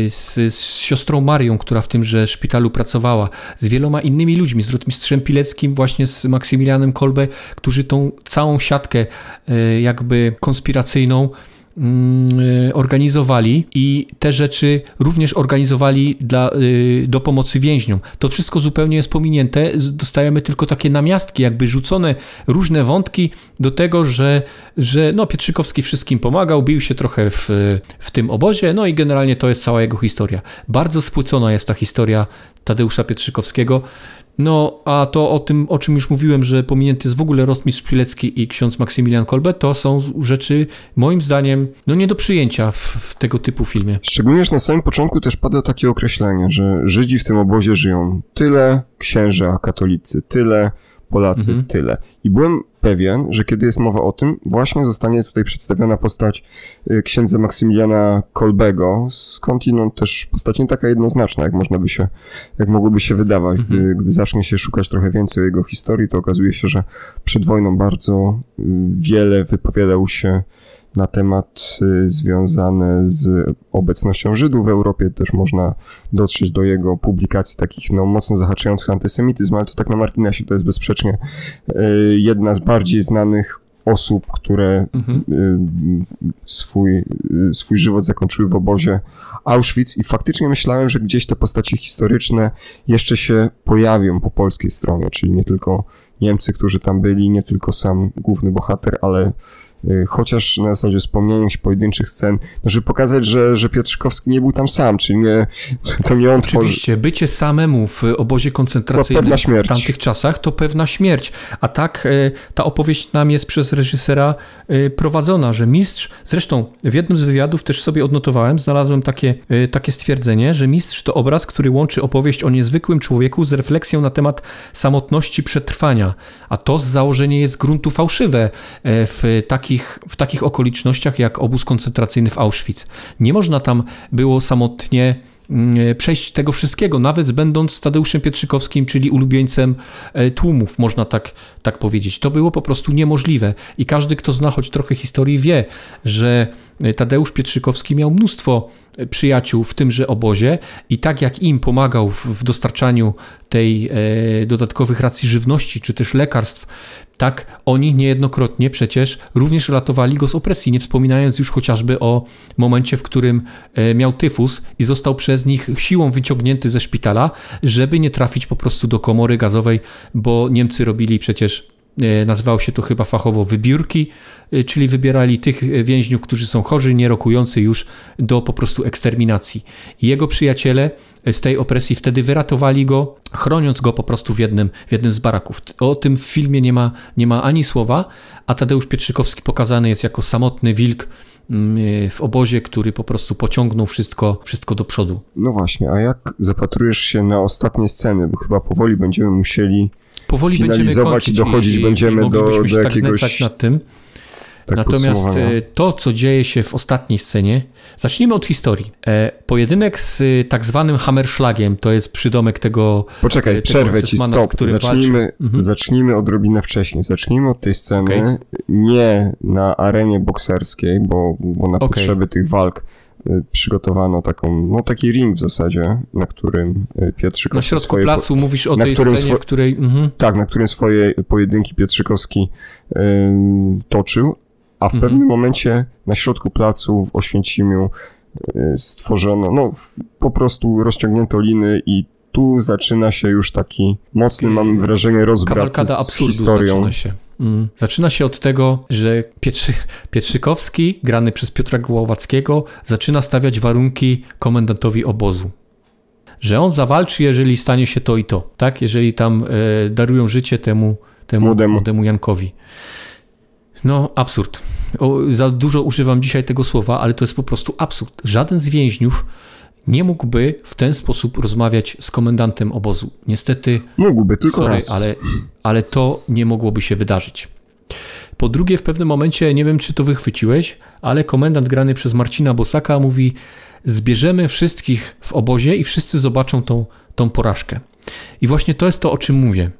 z, z, siostrą Marią, która w tymże szpitalu pracowała, z wieloma innymi ludźmi, z rotmistrzem Pileckim, właśnie z Maksymilianem Kolbe, którzy tą całą siatkę e, jakby konspiracyjną organizowali i te rzeczy również organizowali dla, y, do pomocy więźniom. To wszystko zupełnie jest pominięte. Dostajemy tylko takie namiastki, jakby rzucone różne wątki do tego, że, że no, Pietrzykowski wszystkim pomagał, bił się trochę w, w tym obozie, no i generalnie to jest cała jego historia. Bardzo spłycona jest ta historia Tadeusza Pietrzykowskiego. No, a to o tym, o czym już mówiłem, że pominięty jest w ogóle Rostmistrz Pilecki i ksiądz Maksymilian Kolbe, to są rzeczy, moim zdaniem, no nie do przyjęcia w, w, tego typu filmie.
Szczególnie, że na samym początku też pada takie określenie, że Żydzi w tym obozie żyją tyle, księża katolicy tyle, Polacy mhm. tyle. I byłem pewien, że kiedy jest mowa o tym, właśnie zostanie tutaj przedstawiona postać y, księdza Maksymiliana Kolbego, skądinąd też postać nie taka jednoznaczna, jak można by się, jak mogłoby się wydawać. Mhm. Gdy, gdy zacznie się szukać trochę więcej o jego historii, to okazuje się, że przed wojną bardzo y, wiele wypowiadał się na temat y, związane z obecnością Żydów w Europie. Też można dotrzeć do jego publikacji takich no, mocno zahaczających antysemityzm, ale to tak na marginesie to jest bezsprzecznie y, jedna z bardziej znanych osób, które mhm. Y, swój, swój żywot zakończyły w obozie Auschwitz i faktycznie myślałem, że gdzieś te postacie historyczne jeszcze się pojawią po polskiej stronie, czyli nie tylko Niemcy, którzy tam byli, nie tylko sam główny bohater, ale chociaż na zasadzie wspomnienia pojedynczych scen, no, żeby pokazać, że, że Piotrzykowski nie był tam sam, czyli nie, [LAUGHS] to nie on
Oczywiście, tworzy... bycie samemu w obozie koncentracyjnym w tamtych czasach to pewna śmierć, a tak y, ta opowieść nam jest przez reżysera y, prowadzona, że mistrz, zresztą w jednym z wywiadów też sobie odnotowałem, znalazłem takie, takie stwierdzenie, że mistrz to obraz, który łączy opowieść o niezwykłym człowieku z refleksją na temat samotności przetrwania, a to z założenia jest gruntu fałszywe w takiej takich, w takich okolicznościach jak obóz koncentracyjny w Auschwitz. Nie można tam było samotnie mm, przejść tego wszystkiego, nawet będąc Tadeuszem Pietrzykowskim, czyli ulubieńcem e, tłumów, można tak, tak powiedzieć. To było po prostu niemożliwe i każdy, kto zna choć trochę historii, wie, że Tadeusz Pietrzykowski miał mnóstwo e, przyjaciół w tymże obozie i tak jak im pomagał w, dostarczaniu tej e, dodatkowych racji żywności czy też lekarstw tak oni niejednokrotnie przecież również ratowali go z opresji, nie wspominając już chociażby o momencie, w którym e, miał tyfus i został przez nich siłą wyciągnięty ze szpitala, żeby nie trafić po prostu do komory gazowej, bo Niemcy robili przecież E, nazywało się to chyba fachowo wybiórki, e, czyli wybierali tych więźniów, którzy są chorzy, nierokujący już do po prostu eksterminacji. Jego przyjaciele z tej opresji wtedy wyratowali go, chroniąc go po prostu w jednym, w jednym z baraków. O tym w filmie nie ma, nie ma ani słowa, a Tadeusz Pietrzykowski pokazany jest jako samotny wilk mm, e, w obozie, który po prostu pociągnął wszystko, wszystko do przodu.
No właśnie, a jak zapatrujesz się na ostatnie sceny, bo chyba powoli będziemy musieli
powoli będziemy kończyć
i dochodzić i, będziemy i do, do
się tak jakiegoś... Tak nad tym. Tak Natomiast e, to, co dzieje się w ostatniej scenie, zacznijmy od historii. E, pojedynek z e, tak zwanym Hammerschlagiem, to jest przydomek tego.
Poczekaj, tego przerwę ci, stop. Zacznijmy, mhm. zacznijmy odrobinę wcześniej. Zacznijmy od tej sceny okay. nie na arenie bokserskiej, bo, bo na okay. potrzeby tych walk przygotowano taką, no taki ring w zasadzie, na którym y, Pietrzykowski...
Na środku swoje, placu mówisz o tej scenie, swo... w której... Mhm.
Tak, na którym swoje pojedynki Pietrzykowski y, toczył, a w mhm. pewnym momencie na środku placu w Oświęcimiu y, stworzono, no po prostu rozciągnięto liny i tu zaczyna się już taki mocny, mam wrażenie, rozbrat z historią.
Zaczyna się. Mm. Zaczyna się od tego, że Pietrzy, Pietrzykowski, grany przez Piotra Głowackiego, zaczyna stawiać warunki komendantowi obozu. że on zawalczy, jeżeli stanie się to i to, tak? Jeżeli tam e, darują życie temu, temu młodemu. młodemu Jankowi. No, absurd. O, za dużo używam dzisiaj tego słowa, ale to jest po prostu absurd. Żaden z więźniów nie mógłby w ten sposób rozmawiać z komendantem obozu. Niestety.
Mógłby, tylko sorry, raz.
Ale, ale to nie mogłoby się wydarzyć. Po drugie, w pewnym momencie, nie wiem czy to wychwyciłeś, ale komendant grany przez Marcina Bosaka mówi: Zbierzemy wszystkich w obozie i wszyscy zobaczą tą, tą porażkę. I właśnie to jest to, o czym mówię.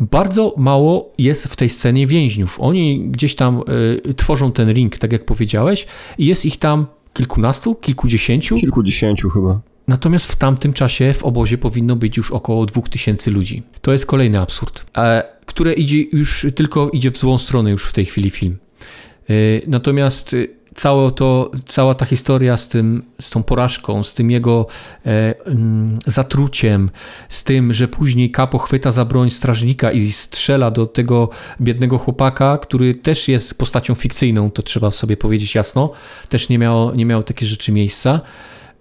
Bardzo mało jest w tej scenie więźniów. Oni gdzieś tam y, tworzą ten ring, tak jak powiedziałeś, i jest ich tam kilkunastu, kilkudziesięciu.
Kilkudziesięciu chyba.
Natomiast w tamtym czasie w obozie powinno być już około 2000 ludzi. To jest kolejny absurd, e, które idzie już tylko idzie w złą stronę już w tej chwili film. E, natomiast całe to, cała ta historia z, tym, z tą porażką, z tym jego e, mm, zatruciem, z tym, że później Kapo chwyta za broń strażnika i strzela do tego biednego chłopaka, który też jest postacią fikcyjną, to trzeba sobie powiedzieć jasno, też nie miało, nie miało takie rzeczy miejsca.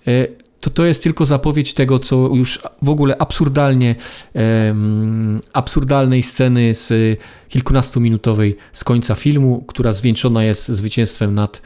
E, to to jest tylko zapowiedź tego, co już w ogóle absurdalnie, um, absurdalnej sceny z kilkunastominutowej z końca filmu, która zwieńczona jest zwycięstwem nad,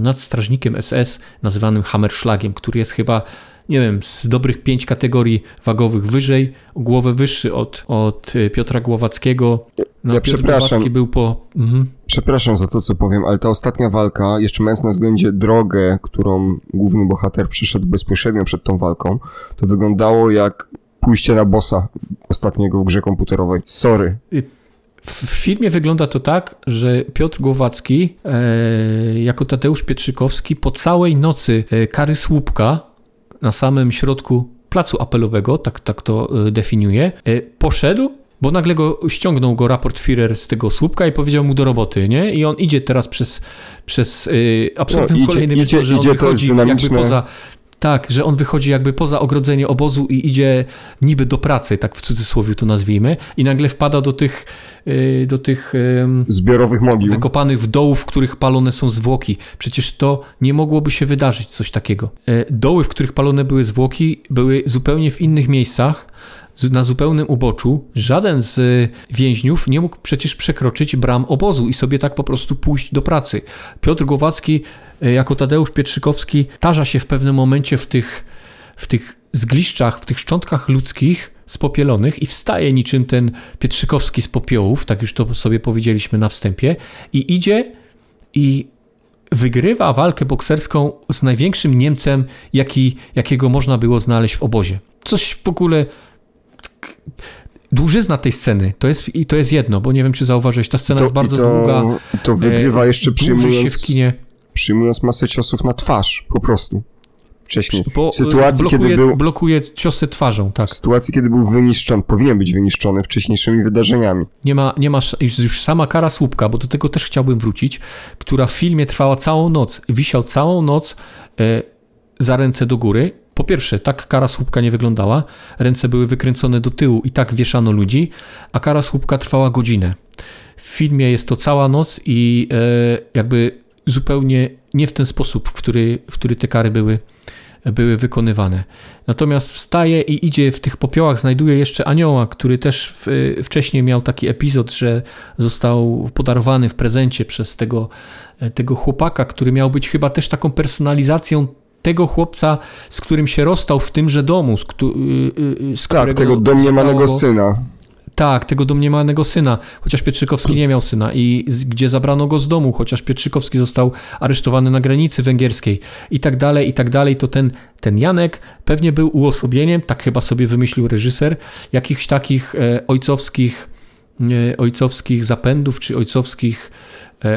nad strażnikiem SS nazywanym Hammerschlagiem, który jest chyba nie wiem, z dobrych pięć kategorii wagowych wyżej, głowę wyższy od, od Piotra Głowackiego.
No, ja Piotr przepraszam. Głowacki
był po... Mhm.
Przepraszam za to, co powiem, ale ta ostatnia walka, jeszcze mając na względzie drogę, którą główny bohater przeszedł bezpośrednio przed tą walką, to wyglądało jak pójście na bossa ostatniego w grze komputerowej. Sorry.
W filmie wygląda to tak, że Piotr Głowacki e, jako Tadeusz Pietrzykowski po całej nocy e, kary słupka na samym środku placu apelowego, tak, tak to e, definiuje, poszedł bo nagle go ściągnął go raport Führer z tego słupka i powiedział mu do roboty, nie? I on idzie teraz przez, przez yy, absolutnym no, idzie, kolejnym idzie, że on idzie, wychodzi jakby poza tak, że on wychodzi jakby poza ogrodzenie obozu i idzie niby do pracy, tak w cudzysłowie to nazwijmy, i nagle wpada do tych, y, do tych
zbiorowych mogił.
Wykopanych w dołów, w których palone są zwłoki. Przecież to nie mogłoby się wydarzyć, coś takiego. E, doły, w których palone były zwłoki, były zupełnie w innych miejscach na zupełnym uboczu, żaden z więźniów nie mógł przecież przekroczyć bram obozu i sobie tak po prostu pójść do pracy. Piotr Głowacki e, jako Tadeusz Pietrzykowski tarza się w pewnym momencie w tych, w tych zgliszczach, w tych szczątkach ludzkich spopielonych i wstaje niczym ten Pietrzykowski z popiołów, tak już to sobie powiedzieliśmy na wstępie, i idzie i wygrywa walkę bokserską z największym Niemcem, jaki, jakiego można było znaleźć w obozie. Coś w ogóle dłużyzna tej sceny to jest, i to jest jedno, bo nie wiem, czy zauważyłeś, ta scena to, jest bardzo to, długa.
To wygrywa e, jeszcze przyjmując, się w kinie. przyjmując masę ciosów na twarz, po prostu. Wcześniej.
Bo w sytuacji, blokuje, kiedy był, blokuje ciosy twarzą, tak.
W sytuacji, kiedy był wyniszczony, powinien być wyniszczony wcześniejszymi wydarzeniami.
Nie ma, nie ma już, już sama kara słupka, bo do tego też chciałbym wrócić, która w filmie trwała całą noc. Wisiał całą noc e, za ręce do góry po pierwsze, tak kara słupka nie wyglądała, ręce były wykręcone do tyłu i tak wieszano ludzi, a kara słupka trwała godzinę. W filmie jest to cała noc i e, jakby zupełnie nie w ten sposób, w który, w który te kary były, były wykonywane. Natomiast wstaje i idzie w tych popiołach, znajduje jeszcze anioła, który też w, wcześniej miał taki epizod, że został podarowany w prezencie przez tego, tego chłopaka, który miał być chyba też taką personalizacją tego chłopca, z którym się rozstał w tymże domu, z, y,
y, y, z Tak, tego domniemanego syna.
Tak, tego domniemanego syna, chociaż Pietrzykowski nie miał syna i z, gdzie zabrano go z domu, chociaż Pietrzykowski został aresztowany na granicy węgierskiej. I tak dalej, i tak dalej, to ten, ten Janek pewnie był uosobieniem, tak chyba sobie wymyślił reżyser, jakichś takich e, ojcowskich, e, ojcowskich zapędów, czy ojcowskich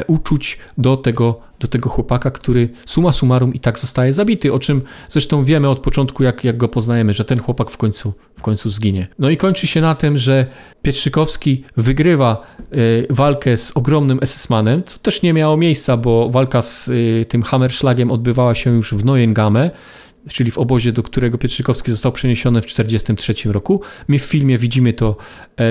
uczuć do tego do tego chłopaka, który suma summarum i tak zostaje zabity, o czym zresztą wiemy od początku, jak, jak go poznajemy, że ten chłopak w końcu, w końcu zginie. No i kończy się na tym, że Pietrzykowski wygrywa y, walkę z ogromnym SS-manem, co też nie miało miejsca, bo walka z y, tym Hammerschlagiem odbywała się już w Neuengamme, czyli w obozie, do którego Pietrzykowski został przeniesiony w 1943 roku. My w filmie widzimy to,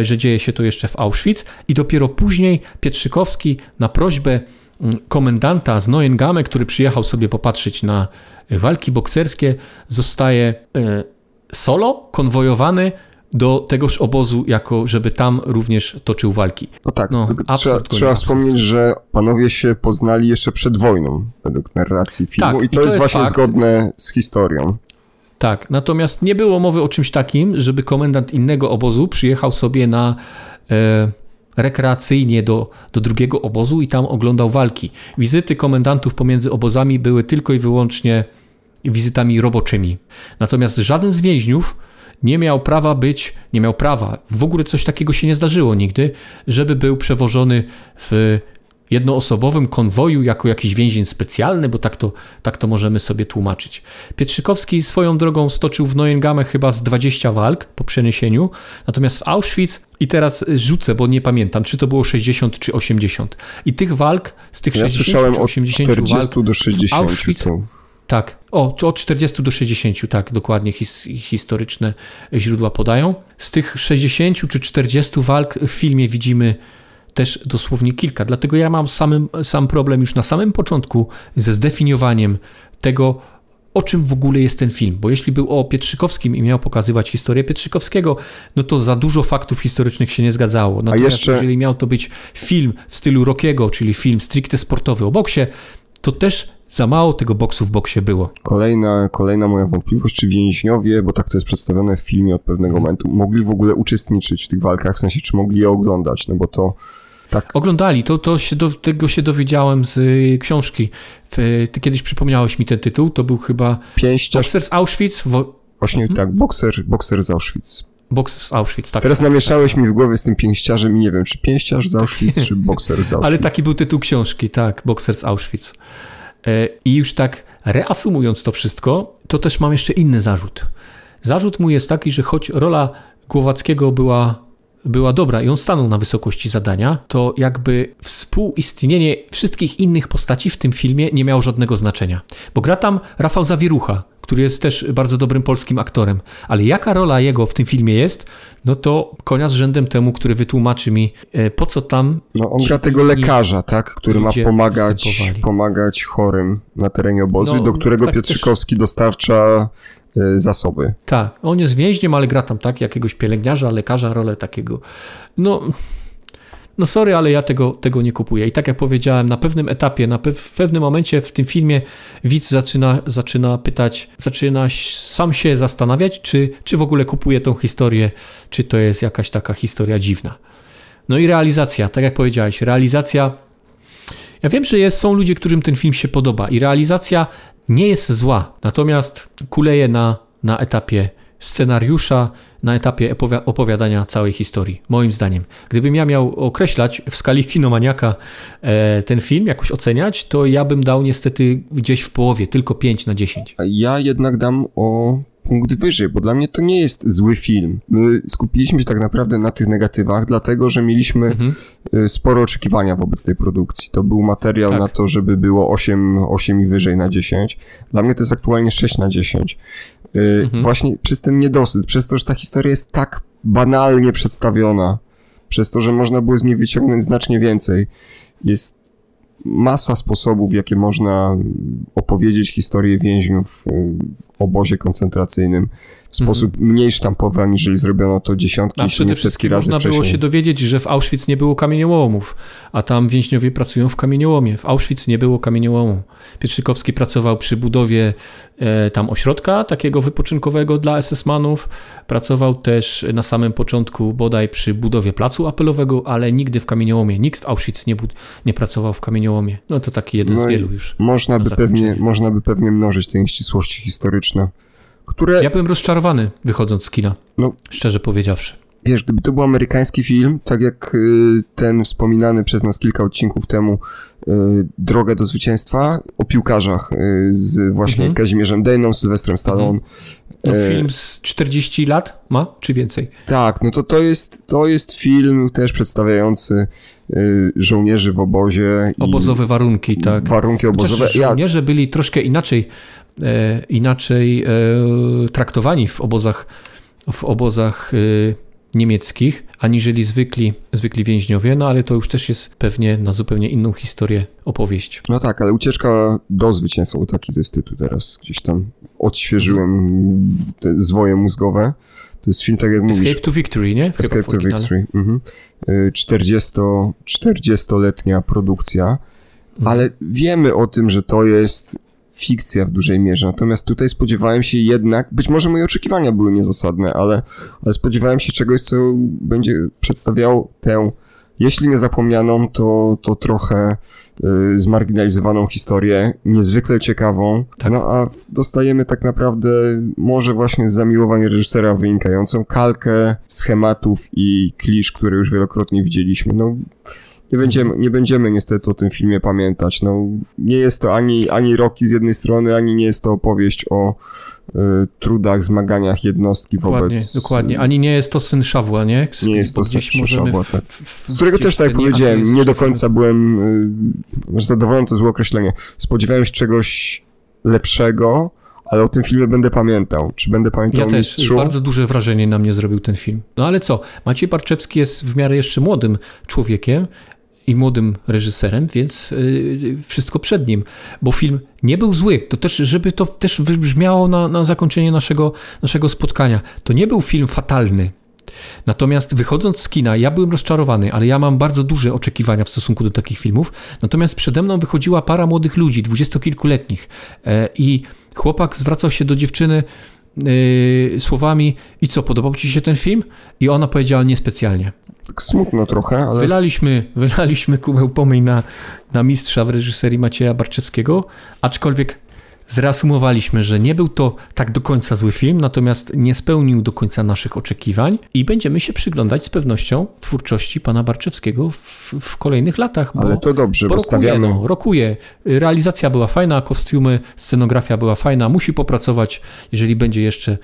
że dzieje się to jeszcze w Auschwitz i dopiero później Pietrzykowski na prośbę mm, komendanta z Neuengamme, który przyjechał sobie popatrzeć na walki bokserskie, zostaje e, solo konwojowany do tegoż obozu, jako żeby tam również toczył walki.
No tak, no, trzeba, trzeba wspomnieć, że panowie się poznali jeszcze przed wojną, według narracji filmu tak, i, to i to, jest, jest właśnie fakt. zgodne z historią.
Tak, natomiast nie było mowy o czymś takim, żeby komendant innego obozu przyjechał sobie na e, rekreacyjnie do, do drugiego obozu i tam oglądał walki. Wizyty komendantów pomiędzy obozami były tylko i wyłącznie wizytami roboczymi. Natomiast żaden z więźniów nie miał prawa być, nie miał prawa, w ogóle coś takiego się nie zdarzyło nigdy, żeby był przewożony w jednoosobowym konwoju jako jakiś więzień specjalny, bo tak to, tak to możemy sobie tłumaczyć. Pietrzykowski swoją drogą stoczył w Neuengamme chyba z 20 walk po przeniesieniu, natomiast w Auschwitz i teraz rzucę, bo nie pamiętam, czy to było 60 czy 80. I tych walk, z tych ja 60 czy 80
od 40 walk do 60. Auschwitz,
tak, o, od 40 do 60, tak, dokładnie his, historyczne źródła podają. Z tych 60 czy 40 walk w filmie widzimy też dosłownie kilka. Dlatego ja mam samym, sam problem już na samym początku ze zdefiniowaniem tego, o czym w ogóle jest ten film. Bo jeśli był o Pietrzykowskim i miał pokazywać historię Pietrzykowskiego, no to za dużo faktów historycznych się nie zgadzało. Natomiast A jeszcze... jeżeli miał to być film w stylu Rockiego, czyli film stricte sportowy o boksie, to też za mało tego boksu w boksie było.
Kolejna, kolejna moja wątpliwość, czy więźniowie, bo tak to jest przedstawione w filmie od pewnego hmm. momentu, mogli w ogóle uczestniczyć w tych walkach, w sensie, czy mogli je oglądać, no bo to tak.
Oglądali, to, to się do, tego się dowiedziałem z y, książki. Ty kiedyś przypomniałeś mi ten tytuł, to był chyba
Pięściarz...
Bokser z Auschwitz. Wo...
Właśnie hmm? tak, bokser, bokser z Auschwitz.
Bokser z Auschwitz, tak.
Teraz namieszałeś mi w głowie z tym pięściarzem i nie wiem, czy pięściarz z Auschwitz, czy bokser z [LAUGHS] Auschwitz.
Ale taki był tytuł książki, tak, bokser z Auschwitz. E, I już tak reasumując to wszystko, to też mam jeszcze inny zarzut. Zarzut mój jest taki, że choć rola Głowackiego była była dobra i on stanął na wysokości zadania, to jakby współistnienie wszystkich innych postaci w tym filmie nie miało żadnego znaczenia. Bo gra tam Rafał Zawierucha, który jest też bardzo dobrym polskim aktorem. Ale jaka rola jego w tym filmie jest, no to konia z rzędem temu, który wytłumaczy mi, e, po co tam.
No on gra tego lekarza, tak, który ma pomagać, pomagać chorym na terenie obozu, no, do którego tak Pietrzykowski też... dostarcza e, zasoby.
Tak, on jest więźniem, ale gra tam tak, jakiegoś pielęgniarza, lekarza, rolę takiego. No, no sorry, ale ja tego, tego nie kupuję. I tak jak powiedziałem, na pewnym etapie, na pe w pewnym momencie w tym filmie widz zaczyna, zaczyna pytać, zaczyna sam się zastanawiać, czy, czy w ogóle kupuje tą historię, czy to jest jakaś taka historia dziwna. No i realizacja, tak jak powiedziałeś, realizacja. Ja wiem, że jest, są ludzie, którym ten film się podoba i realizacja nie jest zła, natomiast kuleje na, na etapie scenariusza, na etapie opowiadania całej historii, moim zdaniem. Gdybym ja miał określać w skali kinomaniaka e, ten film, jakoś oceniać, to ja bym dał niestety gdzieś w połowie, tylko 5 na 10.
Ja jednak dam o punkt wyżej, bo dla mnie to nie jest zły film. My skupiliśmy się tak naprawdę na tych negatywach, dlatego że mieliśmy mhm. E, sporo oczekiwania wobec tej produkcji. To był materiał tak. na to, żeby było 8, 8 i wyżej na 10. Dla mnie to jest aktualnie 6 na 10. Y, mhm. Właśnie przez ten niedosyt, przez to, że ta historia jest tak banalnie przedstawiona, przez to, że można było z niej wyciągnąć znacznie więcej. Jest masa sposobów, jakie można opowiedzieć historię więźniów w obozie koncentracyjnym w sposób mm. mniej sztampowy, aniżeli zrobiono to dziesiątki, czy nie setki razy
można
wcześniej.
było się dowiedzieć, że w Auschwitz nie było kamieniołomów, a tam więźniowie pracują w kamieniołomie. W Auschwitz nie było kamieniołomu. Pietrzykowski pracował przy budowie e, tam ośrodka takiego wypoczynkowego dla SS-manów. Pracował też na samym początku bodaj przy budowie placu apelowego, ale nigdy w kamieniołomie. Nikt w Auschwitz nie, nie pracował w kamieniołomie. No to taki jeden no z wielu już.
Można by, pewnie, można by pewnie mnożyć te nieścisłości historyczne które...
Ja byłem rozczarowany wychodząc z kina, no, szczerze powiedziawszy.
Wiesz, gdyby to był amerykański film, tak jak y, ten wspominany przez nas kilka odcinków temu y, Drogę do zwycięstwa o piłkarzach y, z właśnie mhm. Kazimierzem Dejną, Sylwestrem Stallone. Mhm.
No, film z 40 lat ma, czy więcej?
Tak, no to to jest, to jest film też przedstawiający żołnierzy w obozie.
Obozowe warunki, tak.
Warunki obozowe.
Chociaż żołnierze ja... byli troszkę inaczej inaczej e, traktowani w obozach, w obozach e, niemieckich, aniżeli zwykli, zwykli więźniowie, no ale to już też jest pewnie na zupełnie inną historię opowieść.
No tak, ale ucieczka do zwycięstwa, taki to jest tytuł teraz, gdzieś tam odświeżyłem zwoje mózgowe. To jest film, tak jak
Escape
mówisz.
to Victory, nie? Chyba
Escape to. Victory. Mhm. Y, 40, 40-letnia produkcja,
Mhm.
ale wiemy o tym, że to jest fikcja w dużej mierze. Natomiast tutaj spodziewałem się jednak, być może moje oczekiwania były niezasadne, ale, ale spodziewałem się czegoś, co będzie przedstawiało tę, jeśli nie zapomnianą, to, to trochę y, zmarginalizowaną historię, niezwykle ciekawą.
Tak.
No a dostajemy tak naprawdę może właśnie z zamiłowania reżysera wynikającą kalkę schematów i klisz, które już wielokrotnie widzieliśmy. No nie będziemy, nie będziemy niestety o tym filmie pamiętać. No, nie jest to ani, ani Rocky z jednej strony, ani nie jest to opowieść o y, trudach, zmaganiach jednostki
Dokładnie,
wobec...
dokładnie. Ani nie jest to syn Szawła, nie?
Nie jest to syn Szawła, tak.
w- w-
Z którego też, tak jak powiedziałem, nie do końca byłem y, zadowolony, to złe określenie. Spodziewałem się czegoś lepszego, ale o tym filmie będę pamiętał. Czy będę pamiętał
Ja też.
mistrzu?
Bardzo duże wrażenie na mnie zrobił ten film. No ale co? Maciej Barczewski jest w miarę jeszcze młodym człowiekiem i młodym reżyserem, więc yy, wszystko przed nim. Bo film nie był zły. To też, żeby to też wybrzmiało na, na zakończenie naszego, naszego spotkania. To nie był film fatalny. Natomiast wychodząc z kina, ja byłem rozczarowany, ale ja mam bardzo duże oczekiwania w stosunku do takich filmów. Natomiast przede mną wychodziła para młodych ludzi, dwudziestokilkuletnich, e, i chłopak zwracał się do dziewczyny e, słowami: I co, podobał ci się ten film? I ona powiedziała niespecjalnie.
Tak smutno trochę, ale
Wylaliśmy, wylaliśmy kubeł pomyj na, na mistrza w reżyserii Macieja Barczewskiego, aczkolwiek zreasumowaliśmy, że nie był to tak do końca zły film, natomiast nie spełnił do końca naszych oczekiwań i będziemy się przyglądać z pewnością twórczości pana Barczewskiego w, w kolejnych latach.
Ale to dobrze,
bo
bo
rokuje,
stawiamy...
no, rokuje. Realizacja była fajna, kostiumy, scenografia była fajna. Musi popracować, jeżeli będzie jeszcze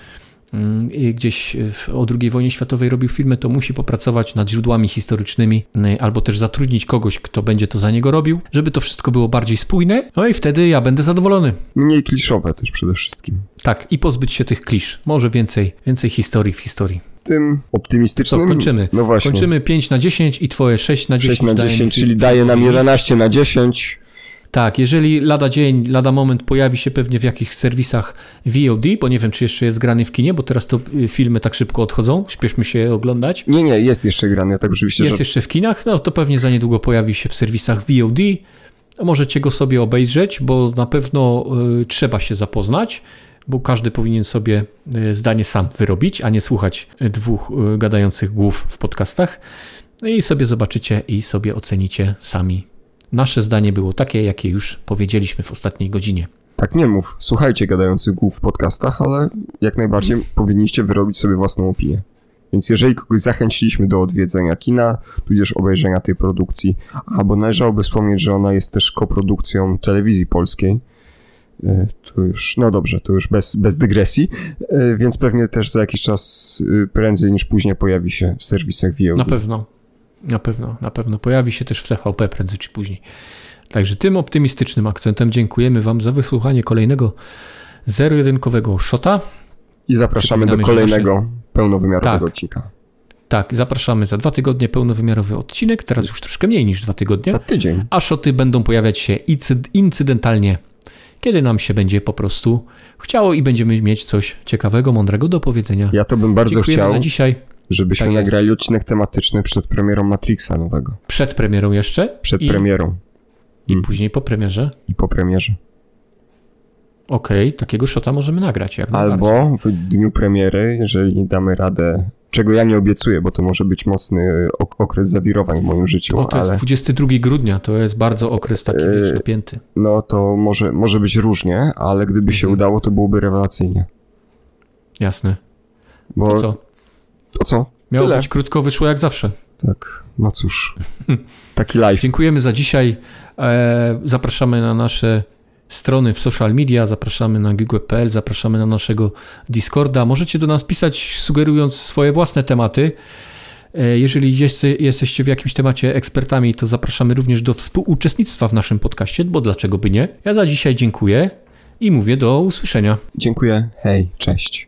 gdzieś w, o II wojnie światowej robił filmy, to musi popracować nad źródłami historycznymi, albo też zatrudnić kogoś, kto będzie to za niego robił, żeby to wszystko było bardziej spójne. No i wtedy ja będę zadowolony.
Mniej kliszowe też przede wszystkim.
Tak, i pozbyć się tych klisz. Może więcej, więcej historii w historii.
Tym optymistycznym...
Co, kończymy.
No właśnie.
Kończymy 5 na 10 i twoje 6 na 10.
6 na
daje mi
10,
fi-
czyli daje nam
fi-
11 na 10.
Tak, jeżeli lada dzień, lada moment pojawi się pewnie w jakichś serwisach VOD, bo nie wiem, czy jeszcze jest grany w kinie, bo teraz to y, filmy tak szybko odchodzą, śpieszmy się je oglądać.
Nie, nie, jest jeszcze grany, tak oczywiście,
Jest
że...
jeszcze w kinach, no to pewnie za niedługo pojawi się w serwisach VOD. Możecie go sobie obejrzeć, bo na pewno y, trzeba się zapoznać, bo każdy powinien sobie y, zdanie sam wyrobić, a nie słuchać dwóch y, gadających głów w podcastach. No i sobie zobaczycie i sobie ocenicie sami. Nasze zdanie było takie, jakie już powiedzieliśmy w ostatniej godzinie.
Tak nie mów. Słuchajcie gadających głów w podcastach, ale jak najbardziej powinniście wyrobić sobie własną opinię. Więc jeżeli kogoś zachęciliśmy do odwiedzenia kina, tudzież obejrzenia tej produkcji, albo należałoby wspomnieć, że ona jest też koprodukcją telewizji polskiej, e, to już, no dobrze, to już bez, bez dygresji, e, więc pewnie też za jakiś czas e, prędzej niż później pojawi się w serwisach VOD.
Na pewno, na pewno, na pewno pojawi się też w TVP prędzej czy później. Także tym optymistycznym akcentem dziękujemy Wam za wysłuchanie kolejnego zero-jedynkowego shota.
I zapraszamy do kolejnego pełnowymiarowego
Tak.
odcinka.
Tak, zapraszamy za dwa tygodnie pełnowymiarowy odcinek, teraz już troszkę mniej niż dwa tygodnie,
Za tydzień.
a szoty będą pojawiać się incyd- incydentalnie, kiedy nam się będzie po prostu chciało i będziemy mieć coś ciekawego, mądrego do powiedzenia.
Ja to bym bardzo
Dziękujemy
chciał,
za dzisiaj.
Żebyśmy
Tak jest.
nagrali odcinek tematyczny przed premierą Matrixa nowego.
Przed premierą jeszcze
Przed
i,
premierą
i
Mm.
później po premierze.
i po premierze.
Okej, takiego shota możemy nagrać. Jak.
Albo w dniu premiery, jeżeli damy radę, czego ja nie obiecuję, bo to może być mocny ok- okres zawirowań w moim życiu,
O, to jest
ale
22 grudnia, to jest bardzo okres taki,
Yy,
wiesz, napięty.
no to może, może być różnie, ale gdyby się
Mhm.
udało, to byłoby rewelacyjnie.
Jasne.
Bo
To co?
To co?
Miało
Tyle.
być krótko, wyszło jak zawsze.
Tak, no cóż. [LAUGHS] Taki live.
Dziękujemy za dzisiaj. E, zapraszamy na nasze strony w social media, zapraszamy na google.pl, zapraszamy na naszego Discorda. Możecie do nas pisać, sugerując swoje własne tematy. E, Jeżeli jeste- jesteście w jakimś temacie ekspertami, to zapraszamy również do współuczestnictwa w naszym podcaście, bo dlaczego by nie? Ja za dzisiaj dziękuję i mówię do usłyszenia.
Dziękuję. Hej, cześć.